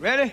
Ready?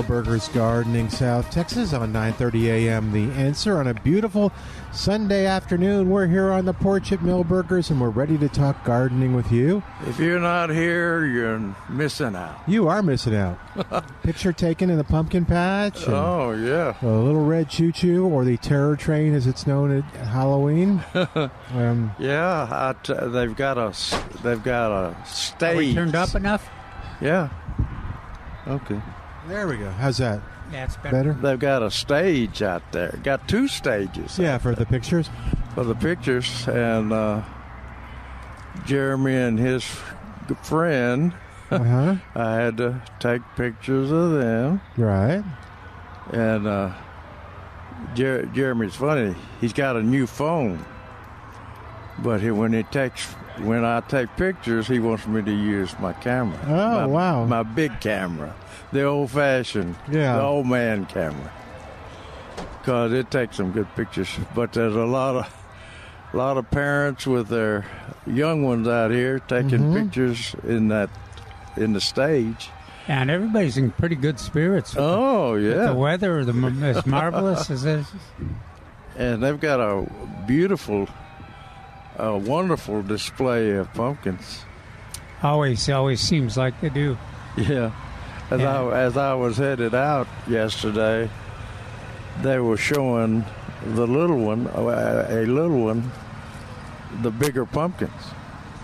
Gardening, South Texas, on 9:30 a.m. The Answer on a beautiful Sunday afternoon. We're here on the porch at Milberger's, and we're ready to talk gardening with you. If you're not here, you're missing out. You are missing out. Picture taken in the pumpkin patch. Oh yeah. A little red choo-choo, or the terror train, as it's known at Halloween. um, Yeah, t- they've got a they've got a stage. Turned up enough? Yeah. Okay. There we go. How's that? Yeah, it's better. Better? They've got a stage out there. Got two stages. Yeah, for the pictures. For the pictures and uh, Jeremy and his friend. Uh huh. I had to take pictures of them. right. And uh, Jer- Jeremy's funny. He's got a new phone, but he, when he takes when I take pictures, he wants me to use my camera. Oh, my, wow. My big camera, the old-fashioned, Yeah. the old man camera, because it takes some good pictures. But there's a lot of a lot of parents with their young ones out here taking Mm-hmm. pictures in that in the stage. And everybody's in pretty good spirits. Oh yeah, The weather the, as marvelous as this. and they've got a beautiful, a wonderful display of pumpkins. Always, always seems like they do. Yeah, as Yeah. I as I was headed out yesterday, they were showing the little one, uh, a little one, the bigger pumpkins,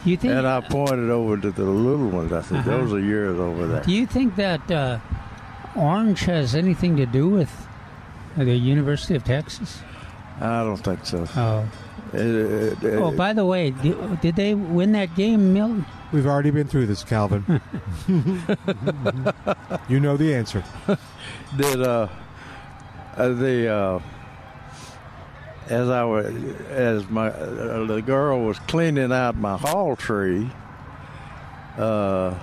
you think? and I pointed over to the little ones. I said, Uh-huh. "Those are yours over there." do you think that uh, orange has anything to do with the University of Texas? I don't think so. Oh, It- it- it- oh. By the way, did, did they win that game, Milton? We've already been through this, Calvin. you know the answer. did uh, uh the uh as I was as my uh, the girl was cleaning out my hall tree uh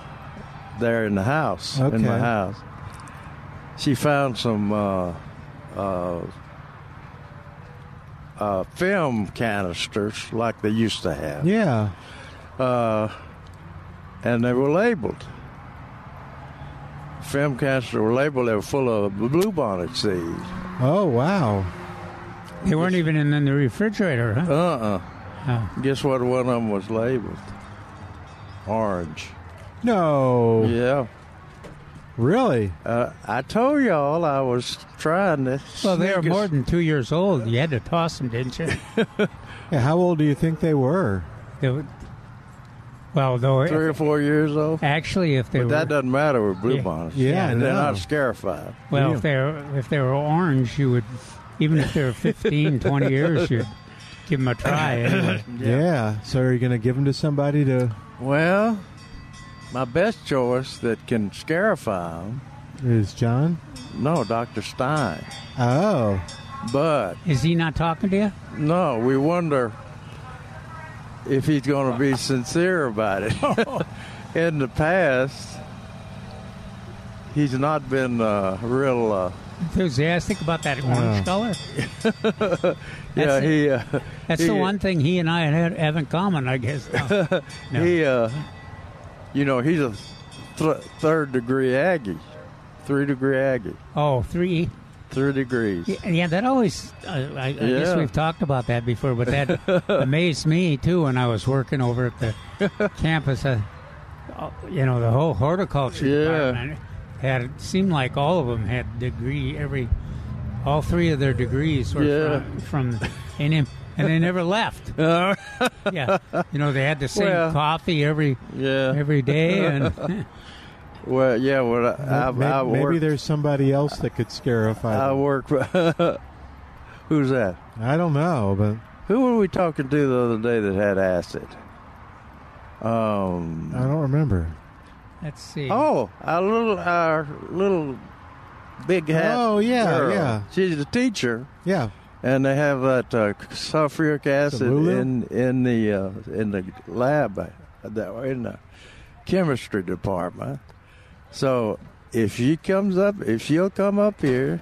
there in the house in my house she found some uh uh uh, film canisters like they used to have, Yeah. uh, and they were labeled. Film canisters were labeled. They were full of bluebonnet seeds. Oh wow. They weren't even in, the refrigerator, huh? Uh-uh. Oh. Guess what? One of them was labeled orange. No. Yeah. Really? Uh, I told y'all I was trying to. Well, they were sneak a- more than two years old. You had to toss them, didn't you? Yeah, how old do you think they were? They were- well, though, three or four years old. actually, if they But were that doesn't matter with blue Yeah. bonnets. Yeah, I they're know. not scarified. well, Yeah. if they're if they were orange, you would even if they're 15, 20 years, you'd give them a try anyway. Yeah. So are you going to give them to somebody to? Well, my best choice that can scarify them, Is John? no, Dr. Stein. Oh. But Is he not talking to you? no, we wonder if he's going to be sincere about it. In the past, he's not been uh, real. Uh, Enthusiastic about that orange color? yeah, That's he. Uh, That's he, the one thing he and I have in common, I guess. No. No. He, uh, you know, he's a th- third degree Aggie, three degree Aggie, oh, three. Three degrees. Yeah, yeah, that always. Uh, I, I guess we've talked about that before, but that amazed me too when I was working over at the campus. Uh, you know, the whole horticulture Yeah. department had it seemed like all of them had degree every, all three of their degrees were Yeah. from, from and and they never left. yeah, you know, they had the same Well, coffee every Yeah. every day, and Well, yeah. Well, I, I, maybe, I maybe there's somebody else that could scarify I them. work. Who's that? I don't know, but Who were we talking to the other day that had acid? Um. I don't remember. let's see. Oh, our little, our little big hat. Oh, yeah, girl. yeah. She's a teacher, Yeah. and they have that uh, sulfuric acid Lulu? in in the uh, in the lab, uh, that in the chemistry department. So if she comes up, if she'll come up here.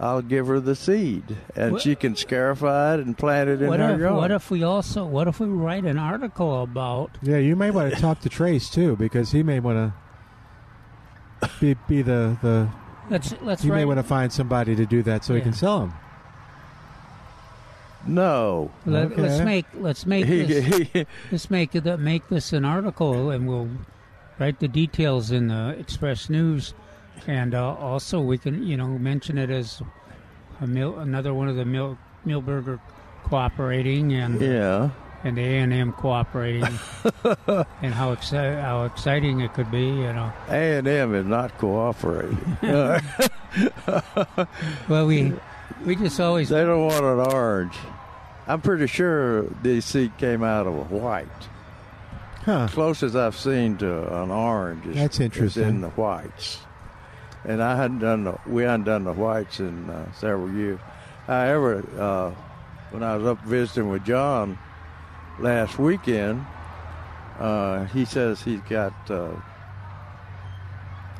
I'll give her the seed, and What- she can scarify it and plant it in her if yard. what if we also what if we write an article about Yeah, you may want to talk to Trace too, because he may want to be be the the. let's let's You may want to find somebody to do that so he can sell them. no, let, Okay. us make let's make he, this he, Let's make it make this an article, and we'll write the details in the Express News, and uh, also we can you know mention it as a mil, another one of the Mil, Milberger cooperating and yeah. and the A and M cooperating, and how exci- how exciting it could be, you know. A and M is not cooperating. Well, we we just always They don't want an orange. I'm pretty sure the seed came out of a white. Huh. Closest I've seen to an orange is, That's is interesting. in the whites. And I hadn't done the, we hadn't done the whites in uh, several years. However, uh, when I was up visiting with John last weekend, uh, he says he's got uh,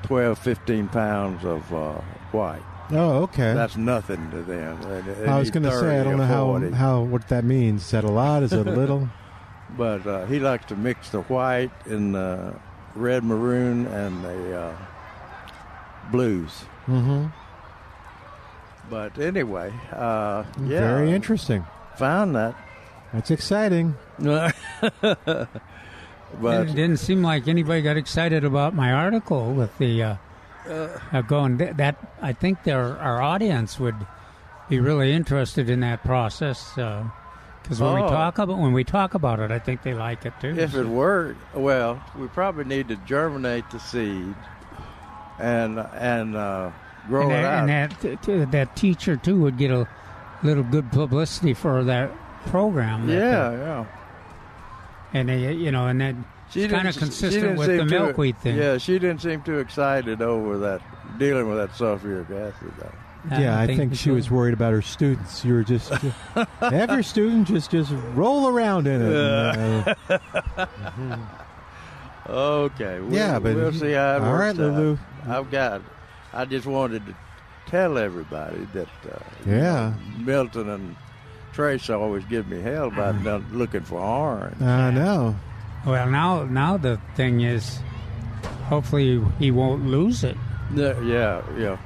12, 15 pounds of uh, white. Oh, okay. That's nothing to them. They- they I was going to say I don't know how how what that means. Is that a lot? Is it a little? But uh, he likes to mix the white and the red maroon and the uh, blues. mm-hmm. But anyway, uh, yeah, Very interesting. Found that, That's exciting. but it didn't seem like anybody got excited about my article with the uh, uh, going that, that. I think their our audience would be really interested in that process because when we Oh. talk about when we talk about it, I think they like it too. if it worked, well, we probably need to germinate the seed and and uh, grow and it out. that, and that that teacher too would get a little good publicity for that program. that yeah, they- yeah. and they, you know, and that She it's kind of consistent with the too- milkweed thing. Yeah, she didn't seem too excited over that dealing with that sulfuric acid. Though. Yeah, I think she was worried about her students. You were just have your student just just roll around in it. and, uh, Okay. We'll, Yeah, but- we'll see how it all works right, Lulu. I've got. I just wanted to tell everybody that. Uh, Yeah. Milton and Trace always give me hell about not looking for orange. I know. Well, now now the thing is, hopefully he won't lose it. Yeah, yeah, yeah.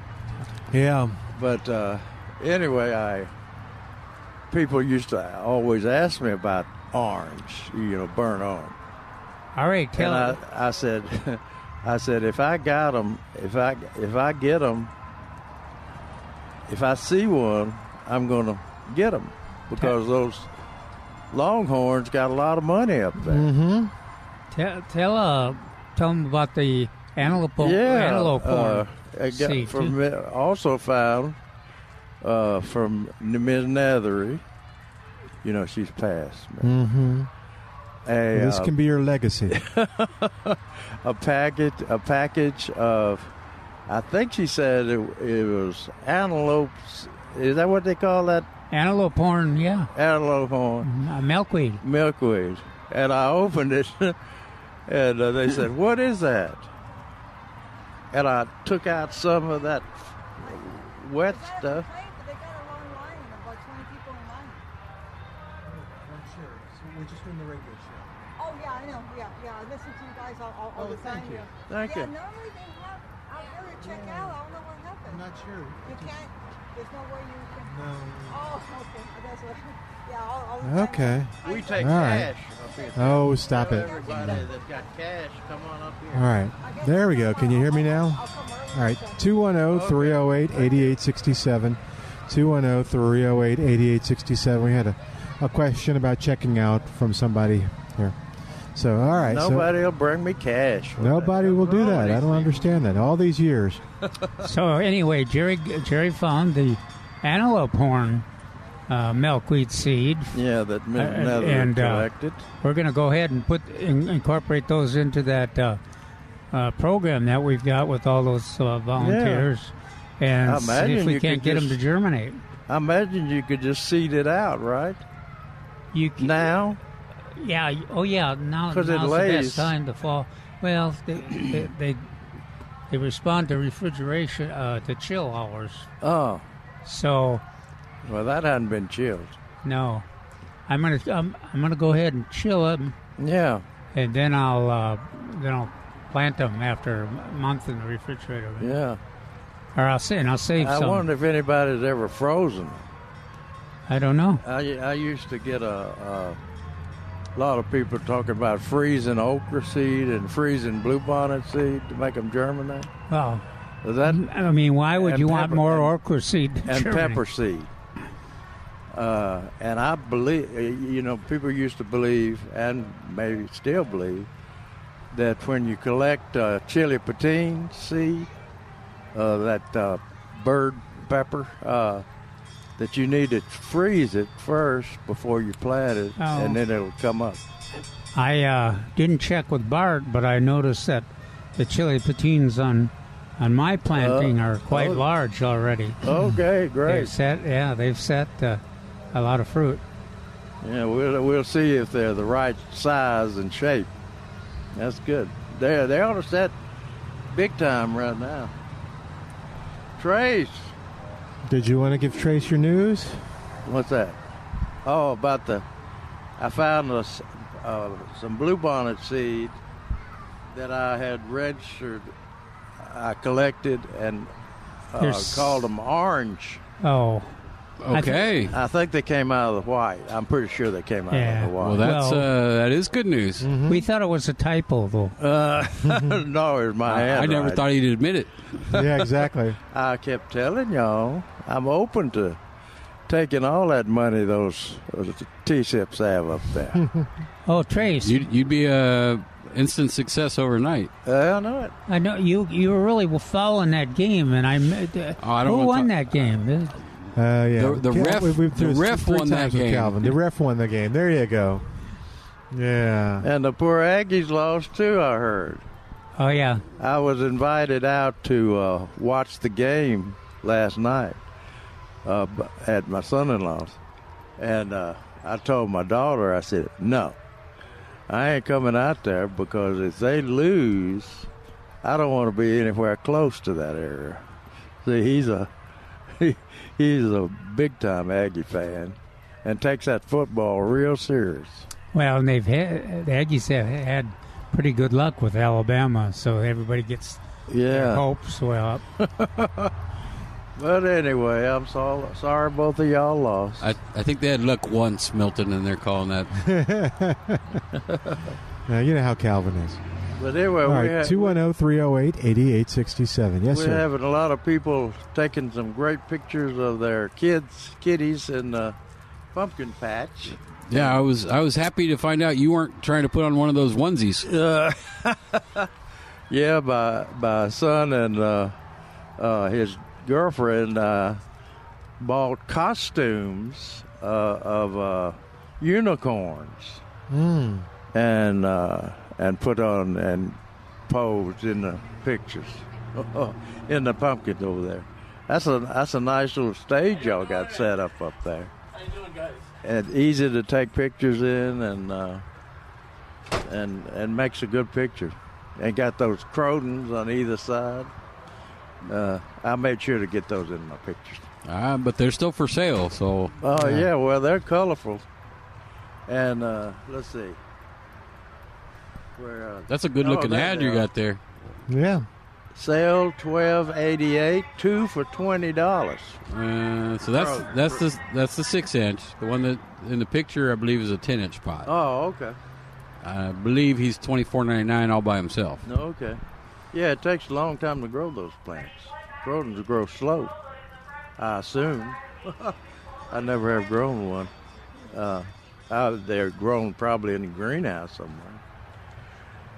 Yeah. But uh, anyway, I people used to always ask me about orange. You know, burnt orange. All right, tell and I, I said, I said, if I got them, if I if I get them, if I see one, I'm gonna get them because those Longhorns got a lot of money up there. Mm-hmm. tell tell uh tell him about the antelope yeah, antelope horn. uh, I got from also found uh, from Ms. Nethery. You know, she's passed. Man. Mm-hmm. A, this uh, can be your legacy. a package a package of I think she said it, it was antelopes. Is that what they call that? Antelope horn, yeah, Antelope horn uh, milkweed. milkweed. And I opened it, and uh, they said, "What is that?" And I took out some of that wet stuff. They got a long line, about 20 people in line. I'm sure. we're just doing the radio show. Oh, yeah, I know. Yeah, yeah. I listen to you guys all, all, all Oh, the thank time. you. Thank yeah, you. normally they have out there to check out. I don't know what happened. I'm not sure. You can't. There's no way you can. No. Oh, okay. That's what. Yeah, I'll. I'll Okay. We take All right. cash up. Oh, stop Tell it. Everybody that's got cash, come on up here. All right. There we go. Can you hear me now? All right. oh, 210 308 8867. 210 308 8867. We had a, a question about checking out from somebody here. So, all right. so- Nobody will bring me cash. Nobody will do that. I don't understand that. All these years. So anyway, Jerry Jerry found the antelope horn uh, milkweed seed. Yeah, that Uh, Nether and uh, collected. we're going to go ahead and put in, incorporate those into that uh, uh, program that we've got with all those uh, volunteers, I and see if we can't get them to germinate. I imagine you could just seed it out, right? You can, now? Yeah. Oh, yeah. Now, 'Cause it now's the lays. best time to fall. Well, they they, they, they respond to refrigeration, uh, to chill hours. Oh, So well, that hadn't been chilled. no, I'm gonna I'm, I'm gonna go ahead and chill them, Yeah. and then I'll uh, then I'll plant them after a month in the refrigerator. Yeah. Or I'll say and I'll save I some. wonder if anybody's ever frozen. I don't know. I, I used to get a, a lot of people talking about freezing okra seed and freezing bluebonnet seed to make them germinate. Well, that I mean, why would you want more okra seed? and germinate? pepper seed? Uh, and I believe, you know, people used to believe, and maybe still believe, that when you collect uh, chili patine seed, uh, that uh, bird pepper, uh, that you need to freeze it first before you plant it, Oh. and then it'll come up. I uh, didn't check with Bart, but I noticed that the chili patines on on my planting are quite oh. large already. Okay, great. They've set, yeah, they've set uh, a lot of fruit. Yeah, we'll we'll see if they're the right size and shape. That's good. They they ought to set big time right now. Trace, Did you want to give Trace your news? what's that? Oh, about the I found a s uh, some bluebonnet seed that I had registered. I collected and uh, called them orange. Oh, Okay. I think they came out of the white. I'm pretty sure they came out Yeah. of the white. well, that's Well- uh, that is good news. we thought it was a typo, though. Uh, no, it's my I, I hand. never thought he'd admit it. yeah, exactly. I kept telling y'all I'm open to taking all that money those, those T-sips have up there. Oh, Trace, You'd, you'd be a instant success overnight. I know it. I know you. You were really following that game, and I. Uh, Oh, I don't who won talk- that game? Uh, yeah. The- the Cal- ref- we- we've the through ref three won that times with game. Calvin. The ref won the game. There you go. Yeah. And the poor Aggies lost too. I heard. Oh yeah, I was invited out to uh, watch the game last night uh, at my son-in-law's, and uh, I told my daughter, I said, "No, I ain't coming out there because if they lose, I don't want to be anywhere close to that area." See, he's a he, he's a big-time Aggie fan, and takes that football real serious. Well, and they've had the Aggies have had pretty good luck with Alabama, so everybody gets their Yeah. hopes well up. But anyway, I'm so, sorry both of y'all lost. I, I think they had luck once, Milton, and they're calling that. Now, you know how Calvin is. But anyway, All we right. 210 308 8867. Yes, We're sir. having a lot of people taking some great pictures of their kids, kitties, in the pumpkin patch. Yeah, I was I was happy to find out you weren't trying to put on one of those onesies. Uh, yeah, my my son and uh, uh, his girlfriend uh, bought costumes uh, of uh, unicorns Mm. and uh, and put on and posed in the pictures in the pumpkins over there. That's a that's a nice little stage y'all got set up up there. How you doing, guys? And easy to take pictures in and uh, and and makes a good picture. And got those crotons on either side. Uh, I made sure to get those in my pictures. Ah, but they're still for sale, so Oh yeah, well they're colorful. And uh, let's see. Where uh, that's a good looking oh, ad you got there. Yeah. Sale twelve eighty eight, two for twenty dollars. Uh, so that's Bro. that's the that's the six inch. The one that in the picture I believe is a ten inch pot. Oh, okay. I believe he's twenty four ninety nine all by himself. No, okay. Yeah, it takes a long time to grow those plants. Grow them to grow slow. I assume. I never have grown one. Uh, I, they're grown probably in the greenhouse somewhere.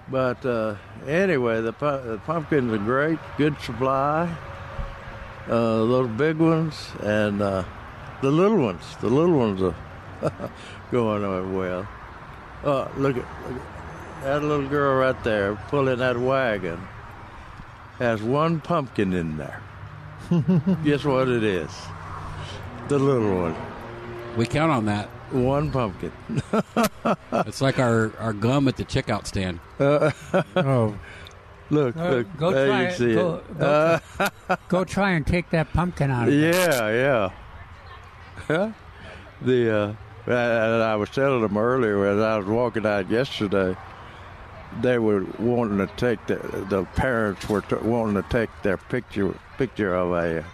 But uh, anyway, the, the pumpkins are great, good supply. Uh, those big ones and uh, the little ones. The little ones are going on well. Oh, look at, look at that little girl right there pulling that wagon. Has one pumpkin in there. Guess what it is? The little one. We count on that. One pumpkin. It's like our, our gum at the checkout stand. oh, look, Uh, look. go there try you it. see Go- it. go Uh, Go try and take that pumpkin out of it. yeah, yeah. The uh, and I was telling them earlier as I was walking out yesterday, they were wanting to take the the parents were t- wanting to take their picture picture of a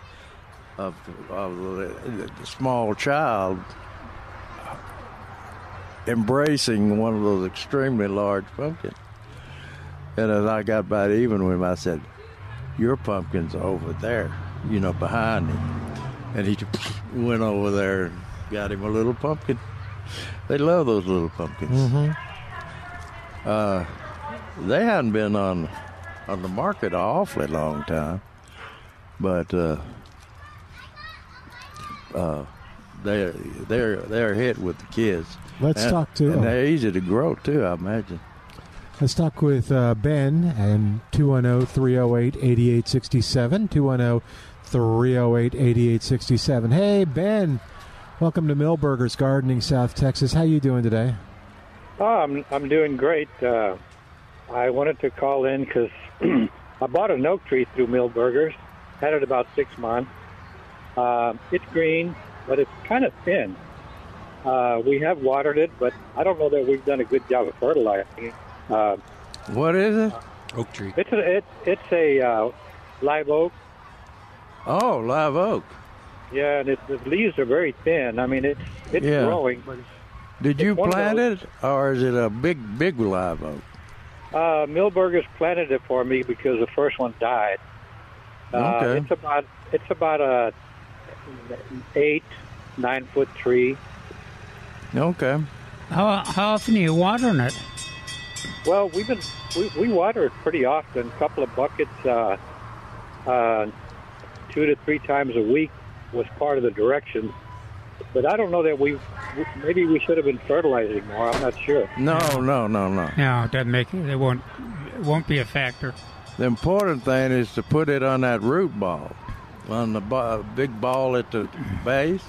of of the, the small child embracing one of those extremely large pumpkins. And as I got about even with him, I said, "Your pumpkin's over there, you know, behind him." And he went over there and got him a little pumpkin. They love those little pumpkins. Mm-hmm. Uh, they hadn't been on on the market an awfully long time, but uh, uh, they're they're they're hit with the kids. Let's And- talk to- And they're easy to grow too, I imagine. Let's talk with uh, Ben and 210 308 8867. 210 308 8867. Hey, Ben. Welcome to Milberger's Gardening, South Texas. How you doing today? Oh, I'm I'm doing great. Uh, I wanted to call in because I bought an oak tree through Milberger's. Had it about six months. Uh, it's green, but it's kind of thin. Uh, we have watered it, but I don't know that we've done a good job of fertilizing it. Uh, what is it? Oak tree. It's a it, it's a uh, live oak. Oh, live oak. Yeah, and it, the leaves are very thin. I mean, it's it's Yeah. growing, but Did you It's one plant it, or is it a big, big live oak? Uh, Milberger's planted it for me because the first one died. Uh, Okay. It's about it's about a eight nine foot tree. Okay. How, how often are you watering it? Well, we've been we, we water it pretty often. A couple of buckets, uh, uh, two to three times a week was part of the direction. But I don't know that we maybe we should have been fertilizing more. I'm not sure. No, no, no, no. No, it doesn't make it. It won't. It won't be a factor. The important thing is to put it on that root ball, on the ba- big ball at the base,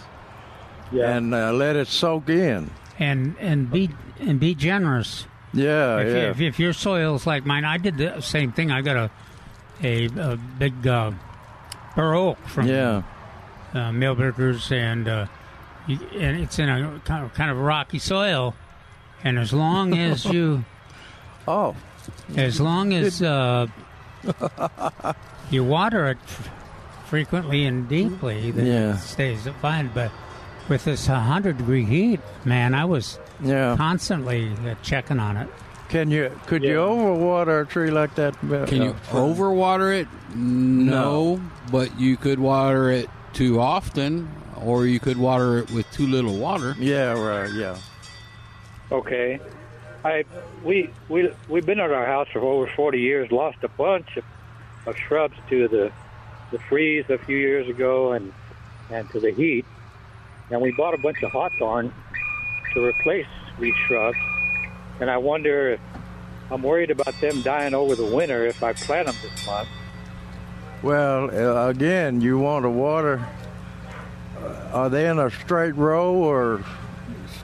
yeah. and uh, let it soak in. And and be and be generous. Yeah, if, yeah. if, if your soil's like mine, I did the same thing. I got a a, a big uh, bur oak from Yeah. uh, Milberger's, and uh, you, and it's in a kind of, kind of rocky soil. And as long as you, oh, as long as uh, you water it f- frequently and deeply, then Yeah. it stays fine. But with this 100 degree heat, man, I was Yeah. constantly uh, checking on it. Can you? Could you overwater a tree like that? Can you Uh, overwater it? No, but you could water it too often, or you could water it with too little water. Yeah, right. Yeah. Okay. I we we we've been at our house for over 40 years. Lost a bunch of, of shrubs to the the freeze a few years ago, and and to the heat. And we bought a bunch of hawthorn to replace these shrubs. And I wonder if I'm worried about them dying over the winter if I plant them this month. Well, uh, again, you want to water. Uh, are they in a straight row or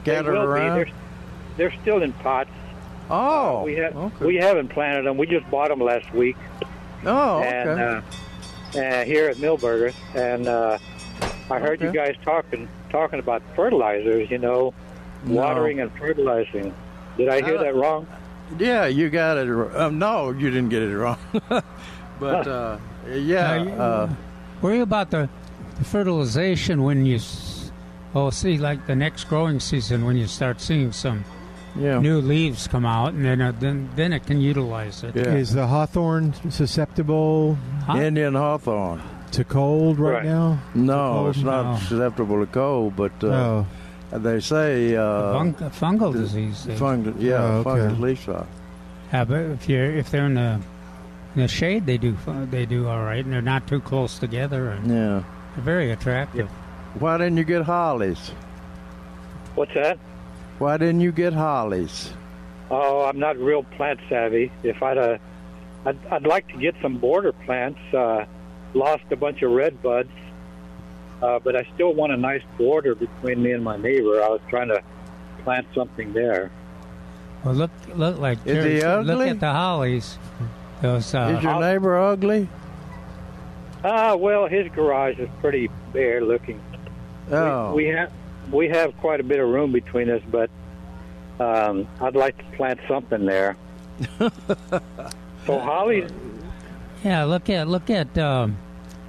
scattered around? They're, they're still in pots. Oh, we have okay. we haven't planted them. We just bought them last week. Oh, and okay. uh, uh, here at Milberger's, and uh, I heard you guys talking talking about fertilizers. You know, No. watering and fertilizing. Did I hear Uh, that wrong? Yeah, you got it. Um, no, you didn't get it wrong. But uh, yeah, Now, you- uh, worry about the, the fertilization when you. Oh, see, like the next growing season when you start seeing some yeah. new leaves come out, and then uh, then then it can utilize it. Yeah. Is the hawthorn susceptible Huh? Indian hawthorn. to cold right, Right. now? No, cold? it's not No. susceptible to cold, but uh, oh, they say uh, Fung, fungal disease. they- fungus. Yeah, Oh, okay. fungus leaf spot. Yeah, but if you're if they're in the in the shade, they do they do all right, and they're not too close together, and Yeah. they're very attractive. Why didn't you get hollies? What's that? Why didn't you get hollies? Oh, I'm not real plant savvy. If I'd, uh, I'd, I'd like to get some border plants. Uh, lost a bunch of red buds, uh, but I still want a nice border between me and my neighbor. I was trying to plant something there. Well, look look like Is he Jerry said, look at the hollies. Those uh, Is your neighbor ugly? Ah, well, his garage is pretty bare looking. Oh, We, we have we have quite a bit of room between us, but um, I'd like to plant something there. so holly, yeah, look at look at um,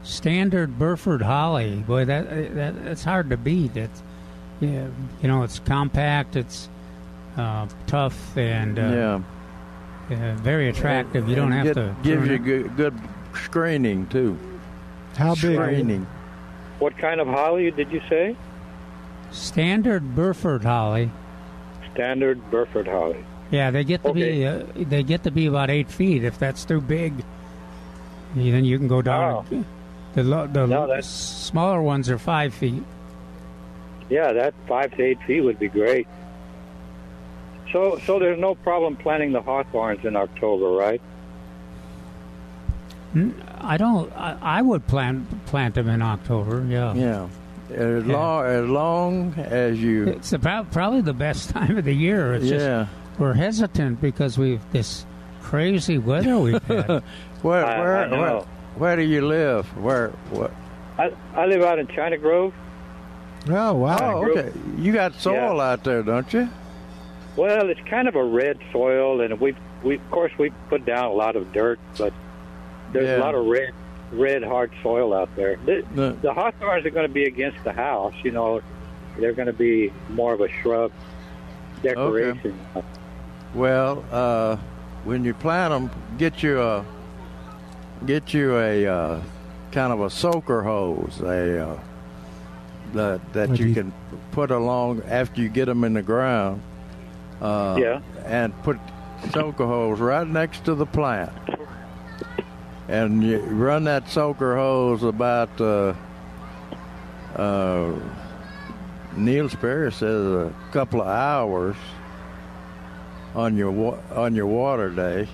standard Burford holly. Boy, that that that's hard to beat. It's yeah, you know, it's compact, it's uh, tough, and uh, yeah. uh, very attractive. You don't have get- to Gives prune you good, good screening too. how big? Screening. what kind of holly did you say? Standard Burford holly. Standard Burford holly. Yeah, they get to Okay. be uh, they get to be about eight feet. If that's too big, then you can go down. Oh. The lo- the No, that's- smaller ones are five feet. Yeah, that five to eight feet would be great. So, so there's no problem planting the hawthorns in October, right? I don't. I, I would plant plant them in October. Yeah, Yeah. As Yeah. long as long as you. it's about probably the best time of the year. It's just Yeah. we're hesitant because we've this crazy weather we've had. Where I- where, I know. where where do you live? Where what? I, I live out in China Grove. Oh wow! Oh, okay. You got soil out there, don't you? Well, it's kind of a red soil, and we we of course we put down a lot of dirt, but there's Yeah. a lot of red red hard soil out there. The, The- the hawthorns are going to be against the house. You know, they're going to be more of a shrub decoration. Well, uh, when you plant them, get you a get you a uh, kind of a soaker hose, a uh, that that What you you- can put along after you get them in the ground. Uh, Yeah. and put soaker hose right next to the plant, and you run that soaker hose about. Uh, uh, Neil Sperry says a couple of hours on your wa- on your water day.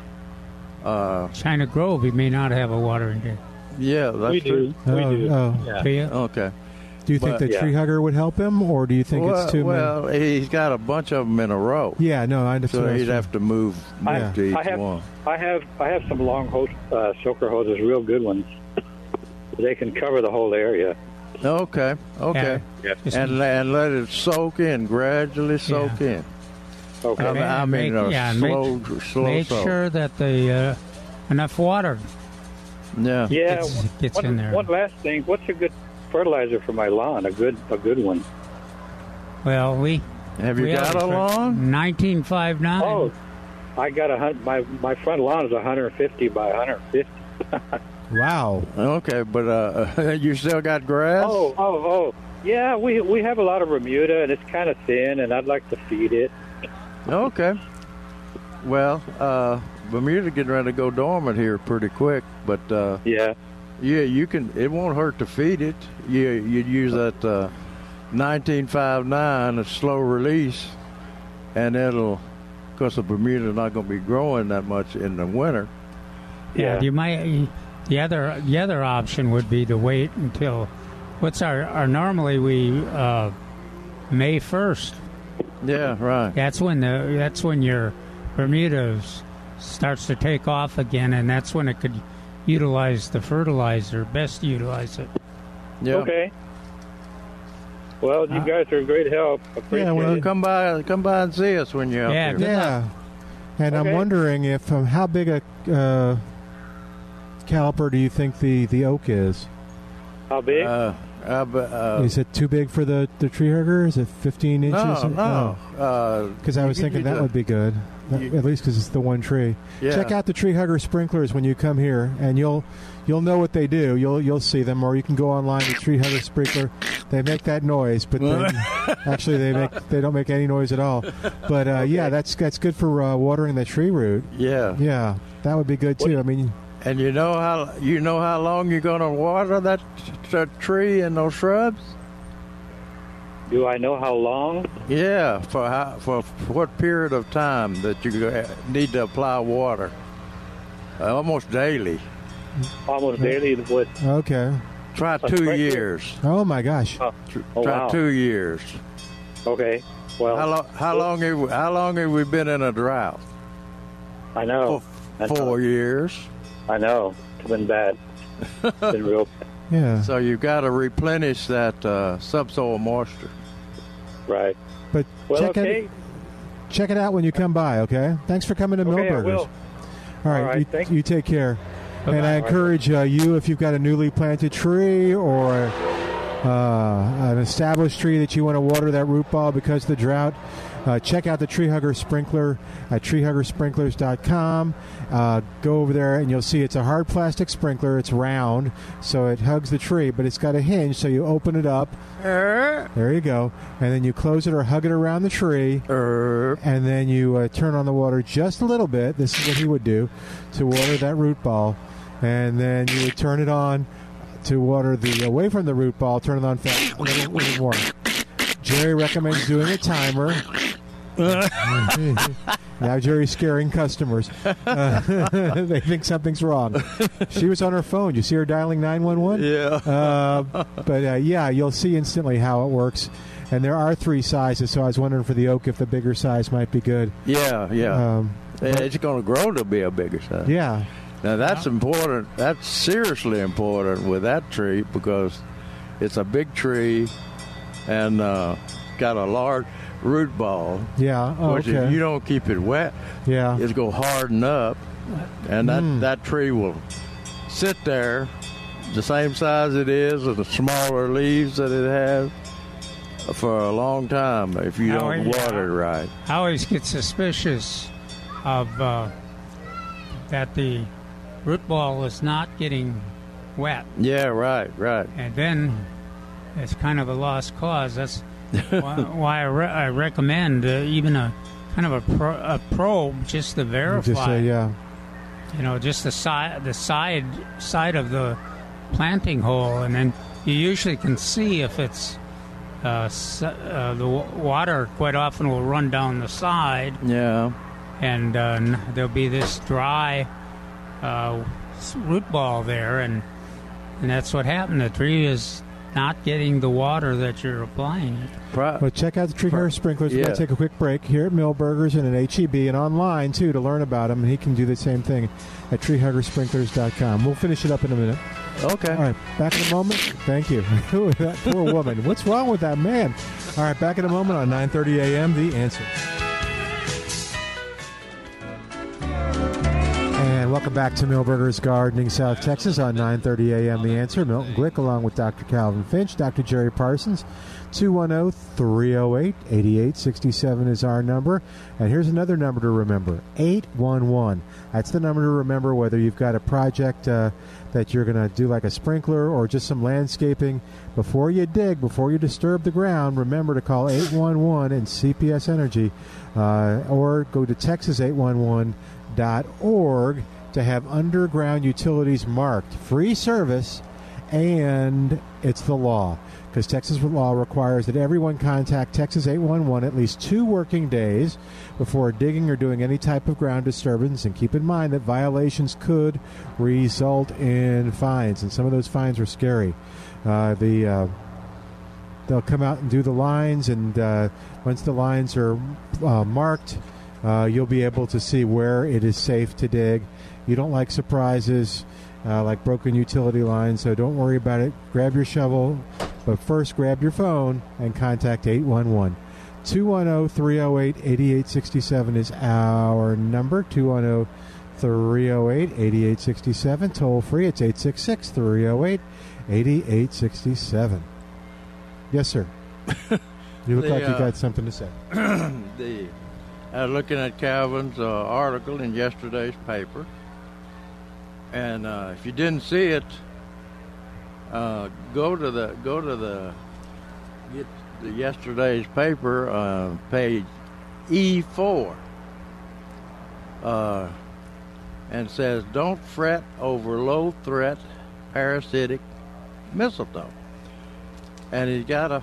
Uh, China Grove, you may not have a watering day. yeah, that's we true. do. We Oh, do. oh. Yeah. Do? Okay. Do you think But- the Yeah. tree hugger would help him, or do you think well, it's too many? well, he's got a bunch of them in a row, Yeah, no, I understand. so he'd have to move, move Yeah. to each I have, one. I have, I have some long hose, uh, soaker hoses, real good ones. They can cover the whole area. Okay, okay, Yeah. Just and and let it soak in, gradually soak in. Okay. I mean, I make- mean a yeah, and make- slow, slow Make soak. sure that the uh, enough water Yeah. Yeah. gets, gets one, in there. one last thing. What's a good fertilizer for my lawn? A good, a good one. Well, we Have you we got a lawn? Nineteen five nine. Oh, I got a hun- my my front lawn is 150 by 150. Wow. Okay, but uh, you still got grass? Oh, oh, oh. Yeah, we we have a lot of Bermuda, and it's kind of thin, and I'd like to feed it. Okay. Well, uh, Bermuda getting ready to go dormant here pretty quick, but uh, Yeah. Yeah, you can. It won't hurt to feed it. You you'd use that uh, 1959, a slow release, and it'll. Because the Bermuda's not going to be growing that much in the winter. Yeah, Yeah. you might. The other the other option would be to wait until what's our, our normally we uh, May first. Yeah, right. That's when the that's when your Bermuda starts to take off again, and that's when it could utilize the fertilizer. Best utilize it. Yeah. Okay. Well, you Uh, guys are a great help. Appreciate Yeah, well, Well, it. come by, come by and see us when you're out Yeah, here. good Yeah. And I'm wondering if um, how big a uh, caliper do you think the, the oak is? How big? Uh, uh, uh, is it too big for the, the tree hugger? Is it 15 inches? no, no. Uh, Because I was thinking that to- would be good, That- you- at least because it's the one tree. Yeah. Check out the tree hugger sprinklers when you come here, and you'll you'll know what they do. You'll you'll see them, or you can go online to tree hugger sprinkler. They make that noise, but then, actually they make they don't make any noise at all. But uh, yeah, that's that's good for uh, watering the tree root. Yeah. Yeah, that would be good too. I mean, And you know how you know how long you're going to water that, that tree and those shrubs? Do I know how long? Yeah, for how, for what period of time that you need to apply water? Uh, almost daily. Almost daily. What? okay. Try two sprinkler? years. Oh my gosh. Oh, oh, Try wow. two years. Okay. Well, How long? How long have we, how long have we been in a drought? I know. I know. Four years. I know. It's been bad. It's been real. Yeah. So you've got to replenish that uh, subsoil moisture. Right. But Well, check okay. it check it out when you come by. Okay. Thanks for coming to Okay, I Milberger's. will. All right, All right, you, you take care. Bye-bye. And I encourage uh, you, if you've got a newly planted tree or uh, an established tree that you want to water that root ball because of the drought, uh, check out the Tree Hugger Sprinkler at treehuggersprinklers.com. Uh, go over there and you'll see it's a hard plastic sprinkler. It's round, so it hugs the tree, but it's got a hinge, so you open it up. There you go. And then you close it or hug it around the tree. And then you uh, turn on the water just a little bit. This is what he would do to water that root ball. And then you would turn it on to water the away from the root ball. Turn it on fast, a little, little more. Jerry recommends doing a timer. Now Jerry's scaring customers. Uh, they think something's wrong. She was on her phone. You see her dialing 911? Yeah. Uh, but uh, yeah, you'll see instantly how it works. And there are three sizes, so I was wondering for the oak if the bigger size might be good. Yeah, yeah. Um, it's going to grow to be a bigger size. yeah. Now that's important. That's seriously important with that tree because it's a big tree and uh, got a large root ball. Yeah. Oh, which okay. if you don't keep it wet, Yeah. it's going to harden up, and that Mm. that tree will sit there, the same size it is, and the smaller leaves that it has, for a long time if you don't yeah. water it right. I always get suspicious of uh, that the root ball is not getting wet, Yeah, right, right. and then it's kind of a lost cause. That's why, why I, re- I recommend uh, even a kind of a, pro- a probe just to verify. Just say, yeah. you know, just the side the side side of the planting hole, and then you usually can see if it's uh, uh, the w- water. Quite often will run down the side, Yeah. and uh, n- there'll be this dry uh, root ball there, and and that's what happened. The tree is not getting the water that you're applying. it. Pro- Well, check out the Tree Hugger Sprinklers. We're Yeah. going to take a quick break here at Milberger's and at HEB and online, too, to learn about them. And he can do the same thing at treehuggersprinklers.com. We'll finish it up in a minute. Okay. All right, back in a moment. Thank you. that poor woman. What's wrong with that man? All right, back in a moment on 9.30 a.m., The Answer. Welcome back to Milberger's Gardening, South Texas on 9:30 a.m. The Answer. Milton Glueck along with Dr. Calvin Finch, Dr. Jerry Parsons. 210-308-8867 is our number. And here's another number to remember. 811. That's the number to remember whether you've got a project uh, that you're going to do like a sprinkler or just some landscaping. Before you dig, before you disturb the ground, remember to call 811 and CPS Energy uh, or go to texas811.org to have underground utilities marked. Free service and it's the law because Texas law requires that everyone contact Texas 811 at least two working days before digging or doing any type of ground disturbance. And keep in mind that violations could result in fines, and some of those fines are scary. Uh, the uh, they'll come out and do the lines, and uh, once the lines are uh, marked, uh, you'll be able to see where it is safe to dig. You don't like surprises uh, like broken utility lines, so don't worry about it. Grab your shovel, but first grab your phone and contact 811. 210 308 8867 is our number. 210 308 8867. Toll free, it's 866 308 8867. Yes, sir. You look The, like you uh, got something to say. the I was looking at Calvin's uh, article in yesterday's paper, and uh, if you didn't see it, uh, go to the go to the get the yesterday's paper, uh, page E four, uh, and says, "Don't fret over low threat parasitic mistletoe," and he's got a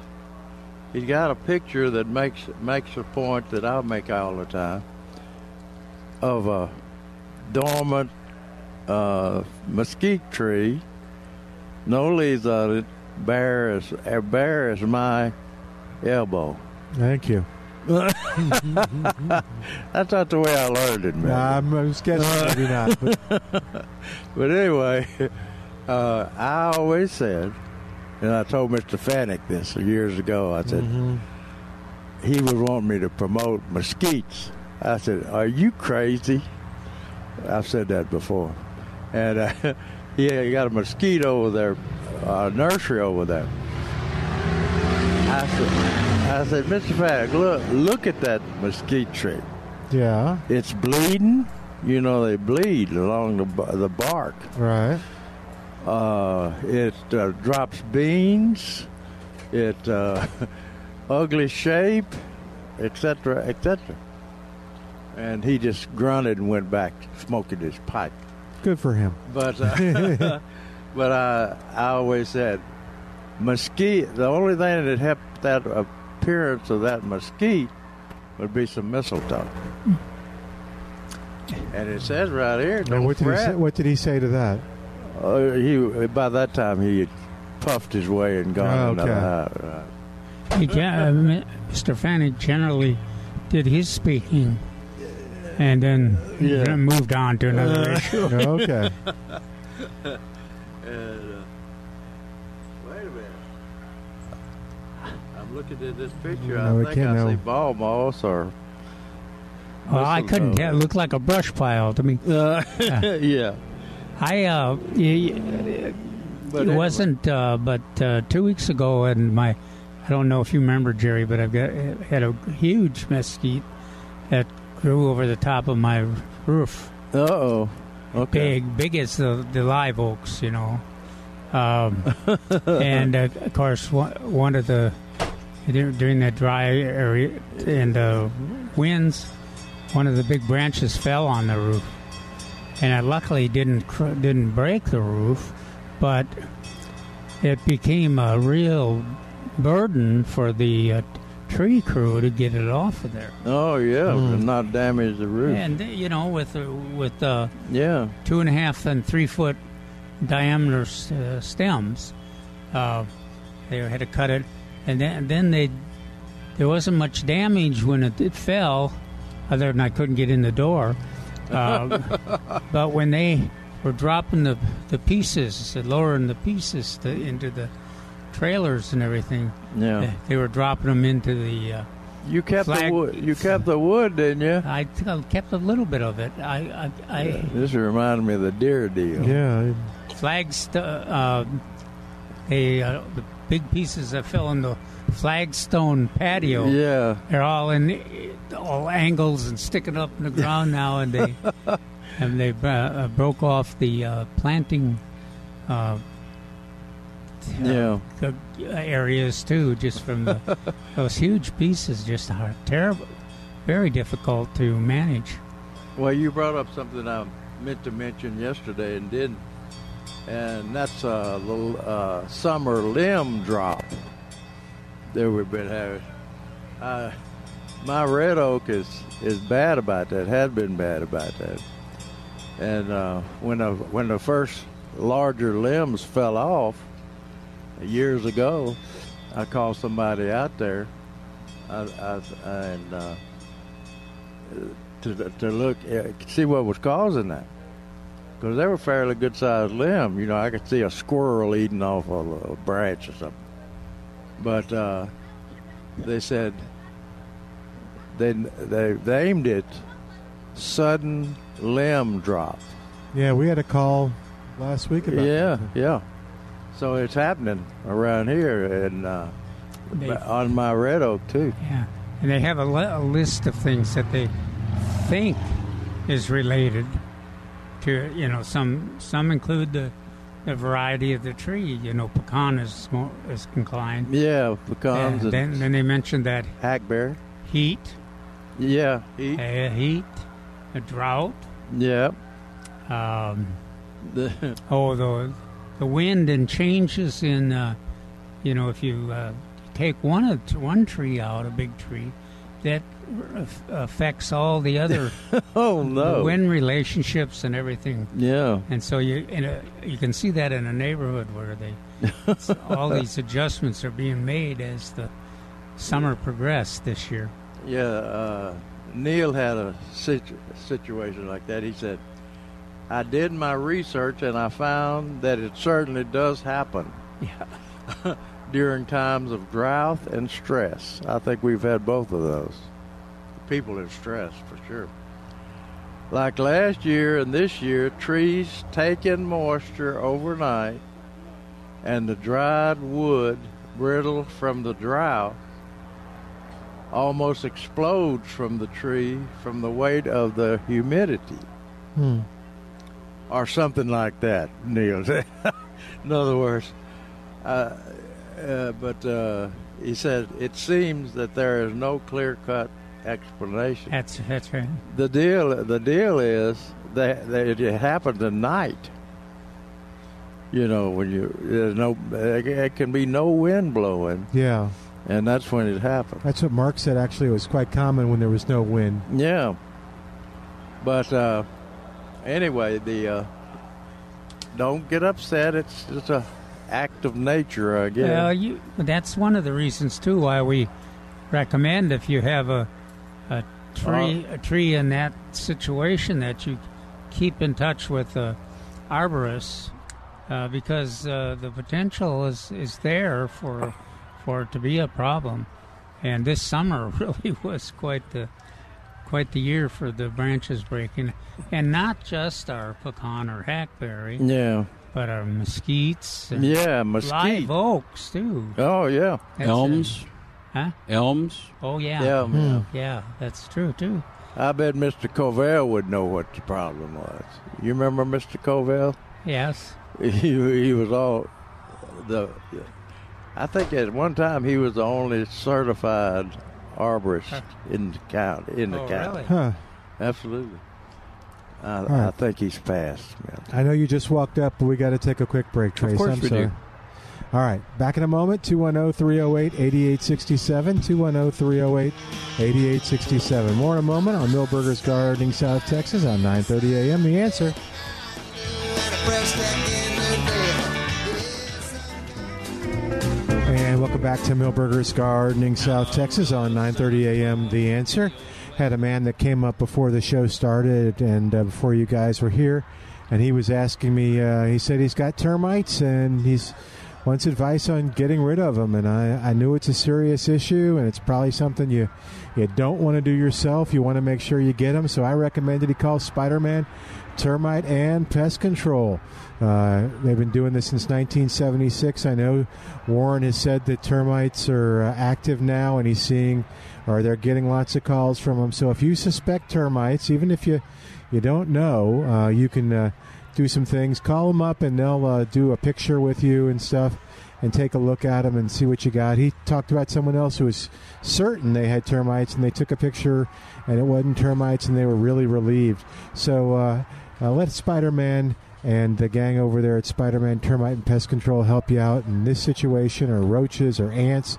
he's got a picture that makes makes a point that I make all the time of a dormant uh, mesquite tree, no leaves on it, bare as uh, bare as my elbow. Thank you. That's not the way I learned it, man. Nah, I'm, I'm guessing maybe not. But But anyway, uh, I always said, and I told Mr. Fanick this years ago. I said Mhm. he would want me to promote mesquites. I said, "Are you crazy?" I've said that before, and uh, he he got a mesquite over there, a nursery over there. I said, I said, Mr. Fanick, look, look at that mesquite tree. yeah, It's bleeding. You know they bleed along the the bark. right. Uh, it uh, drops beans. It uh, ugly shape, etc., etc. And he just grunted and went back smoking his pipe. Good for him. But uh, but I I always said mesquite. The only thing that helped that appearance of that mesquite would be some mistletoe. And it says right here, don't what did, he say, what did he say to that? Uh, he by that time he had puffed his way and gone Oh, another okay. Right. He, gen- uh, Mr. Fanning generally did his speaking and then Yeah. moved on to another issue. okay. And, uh, wait a minute. I'm looking at this picture. No, I think can't I know. see ball moss or. Well, I couldn't mistletoe. tell. It looked like a brush pile to me. Uh, yeah. I uh, it wasn't, uh, but uh, two weeks ago, and my, I don't know if you remember Jerry, but I've got had a huge mesquite that grew over the top of my roof. Oh. Okay. Big, big as the, the live oaks, you know. Um, and uh, of course, one, one of the during that dry area and uh, winds, one of the big branches fell on the roof, and I luckily didn't cr- didn't break the roof, but it became a real burden for the uh, tree crew to get it off of there. Oh yeah, to not damage the roof. And you know, with uh, with uh, yeah. two and a half and three foot diameter uh, stems. Uh, they had to cut it, and then then they there wasn't much damage when it, it fell, other than I couldn't get in the door. Uh, but when they were dropping the the pieces, lowering the pieces to, into the trailers and everything, Yeah. they, they were dropping them into the. Uh, You kept the wood. You kept the wood, didn't you? I I kept a little bit of it. I I, I This reminded me of the deer deal. Yeah. flagst uh, they uh, the big pieces that fell in the flagstone patio. Yeah. They're all in all angles and sticking up in the ground now, and they and they uh, uh, broke off the uh, planting uh, Yeah. the areas too, just from the, those huge pieces. Just are terrible, very difficult to manage. Well, you brought up something I meant to mention yesterday and didn't, and that's a the uh, summer limb drop that we've been having. Uh, my red oak is is bad about that. Had been bad about that. And uh, when the when the first larger limbs fell off years ago, I called somebody out there, I, I, and. Uh, to to look uh, see what was causing that because they were fairly good sized limb. You know, I could see a squirrel eating off a, a branch or something. But uh, they said they they they aimed it sudden limb drop. Yeah, we had a call last week about it. Yeah, that. yeah. So it's happening around here and uh, They- on my red oak too. Yeah, and they have a, li- a list of things that they think is related to. You know, some some include the the variety of the tree. You know, pecan is more is inclined. Yeah, pecans And and then then they mentioned that hackberry. heat, Yeah, heat. uh, heat, a drought. Yeah. Um, The, oh, the the wind and changes in. Uh, you know, if you uh, take one of one tree out, a big tree, that affects all the other oh no. wind relationships and everything. Yeah. And so you in a, you can see that in a neighborhood where they all these adjustments are being made as the summer progressed this year. Yeah, uh, Neil had a situ- situation like that. He said, I did my research and I found that it certainly does happen Yeah. during times of drought and stress. I think we've had both of those. People are stressed for sure. Like last year and this year, trees take in moisture overnight and the dried wood, brittle from the drought, almost explodes from the tree from the weight of the humidity Hmm. or something like that, Neil. In other words, uh, uh, but uh, he said it seems that there is no clear-cut explanation. That's that's right. The deal, the deal is that, that it happened at night. You know, when you there's no, it can be no wind blowing, Yeah. and that's when it happened. That's what Mark said. Actually, it was quite common when there was no wind. Yeah. But uh, anyway, the uh, don't get upset. It's it's a act of nature, I guess. Well, you that's one of the reasons too why we recommend if you have a a tree a tree in that situation that you keep in touch with the arborist uh, because uh, the potential is is there for for it to be a problem. And this summer really was quite the quite the year for the branches breaking, and not just our pecan or hackberry, yeah. But our mesquites. And Yeah, mesquite. Live oaks too. Oh yeah. That's Elms, it. Huh? elms. Oh yeah. Yeah. yeah. Yeah, that's true too. I bet Mr. Covell would know what the problem was. You remember Mr. Covell? Yes. He he was all the. I think at one time he was the only certified arborist in the county. In the Oh, county, really? Huh. absolutely. I, right. I think he's fast. man. I know you just walked up, but we got to take a quick break, Trace. course I'm we sorry. do. All right, back in a moment. 210 308 8867. 210 308 8867. More in a moment on Milberger's Gardening, South Texas on 930 a.m. The answer. And welcome back to Milberger's Gardening, South Texas on 9:30 a.m. The Answer. Had a man that came up before the show started and uh, before you guys were here, and he was asking me. Uh, he said he's got termites and he's wants advice on getting rid of them. And I, I knew it's a serious issue and it's probably something you you don't want to do yourself. You want to make sure you get them. So I recommended he call Spider-Man Termite and Pest Control. Uh, they've been doing this since 1976. I know Warren has said that termites are uh, active now, and he's seeing, or they're getting lots of calls from them. So if you suspect termites, even if you you don't know, uh, you can uh, do some things. Call them up, and they'll uh, do a picture with you and stuff, and take a look at them and see what you got. He talked about someone else who was certain they had termites, and they took a picture, and it wasn't termites, and they were really relieved. So let Spider-Man and the gang over there at Spider-Man Termite and Pest Control help you out in this situation, or roaches, or ants,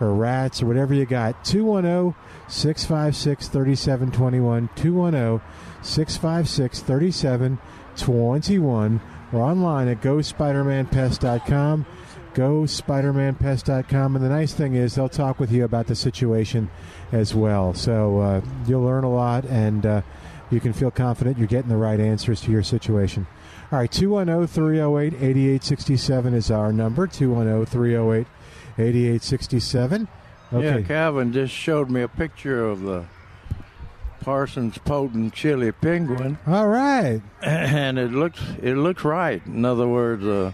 or rats, or whatever you got. 210 656 3721. 210 656 3721. Or online at gospidermanpest.com. GoSpidermanPest.com. And the nice thing is, they'll talk with you about the situation as well. So uh, you'll learn a lot and uh, you can feel confident you're getting the right answers to your situation. All right, 210 308 8867 is our number. 210 308 8867. Yeah. Calvin just showed me a picture of the Parsons potent chili pequin, All right. and it looks it looks right. In other words, uh,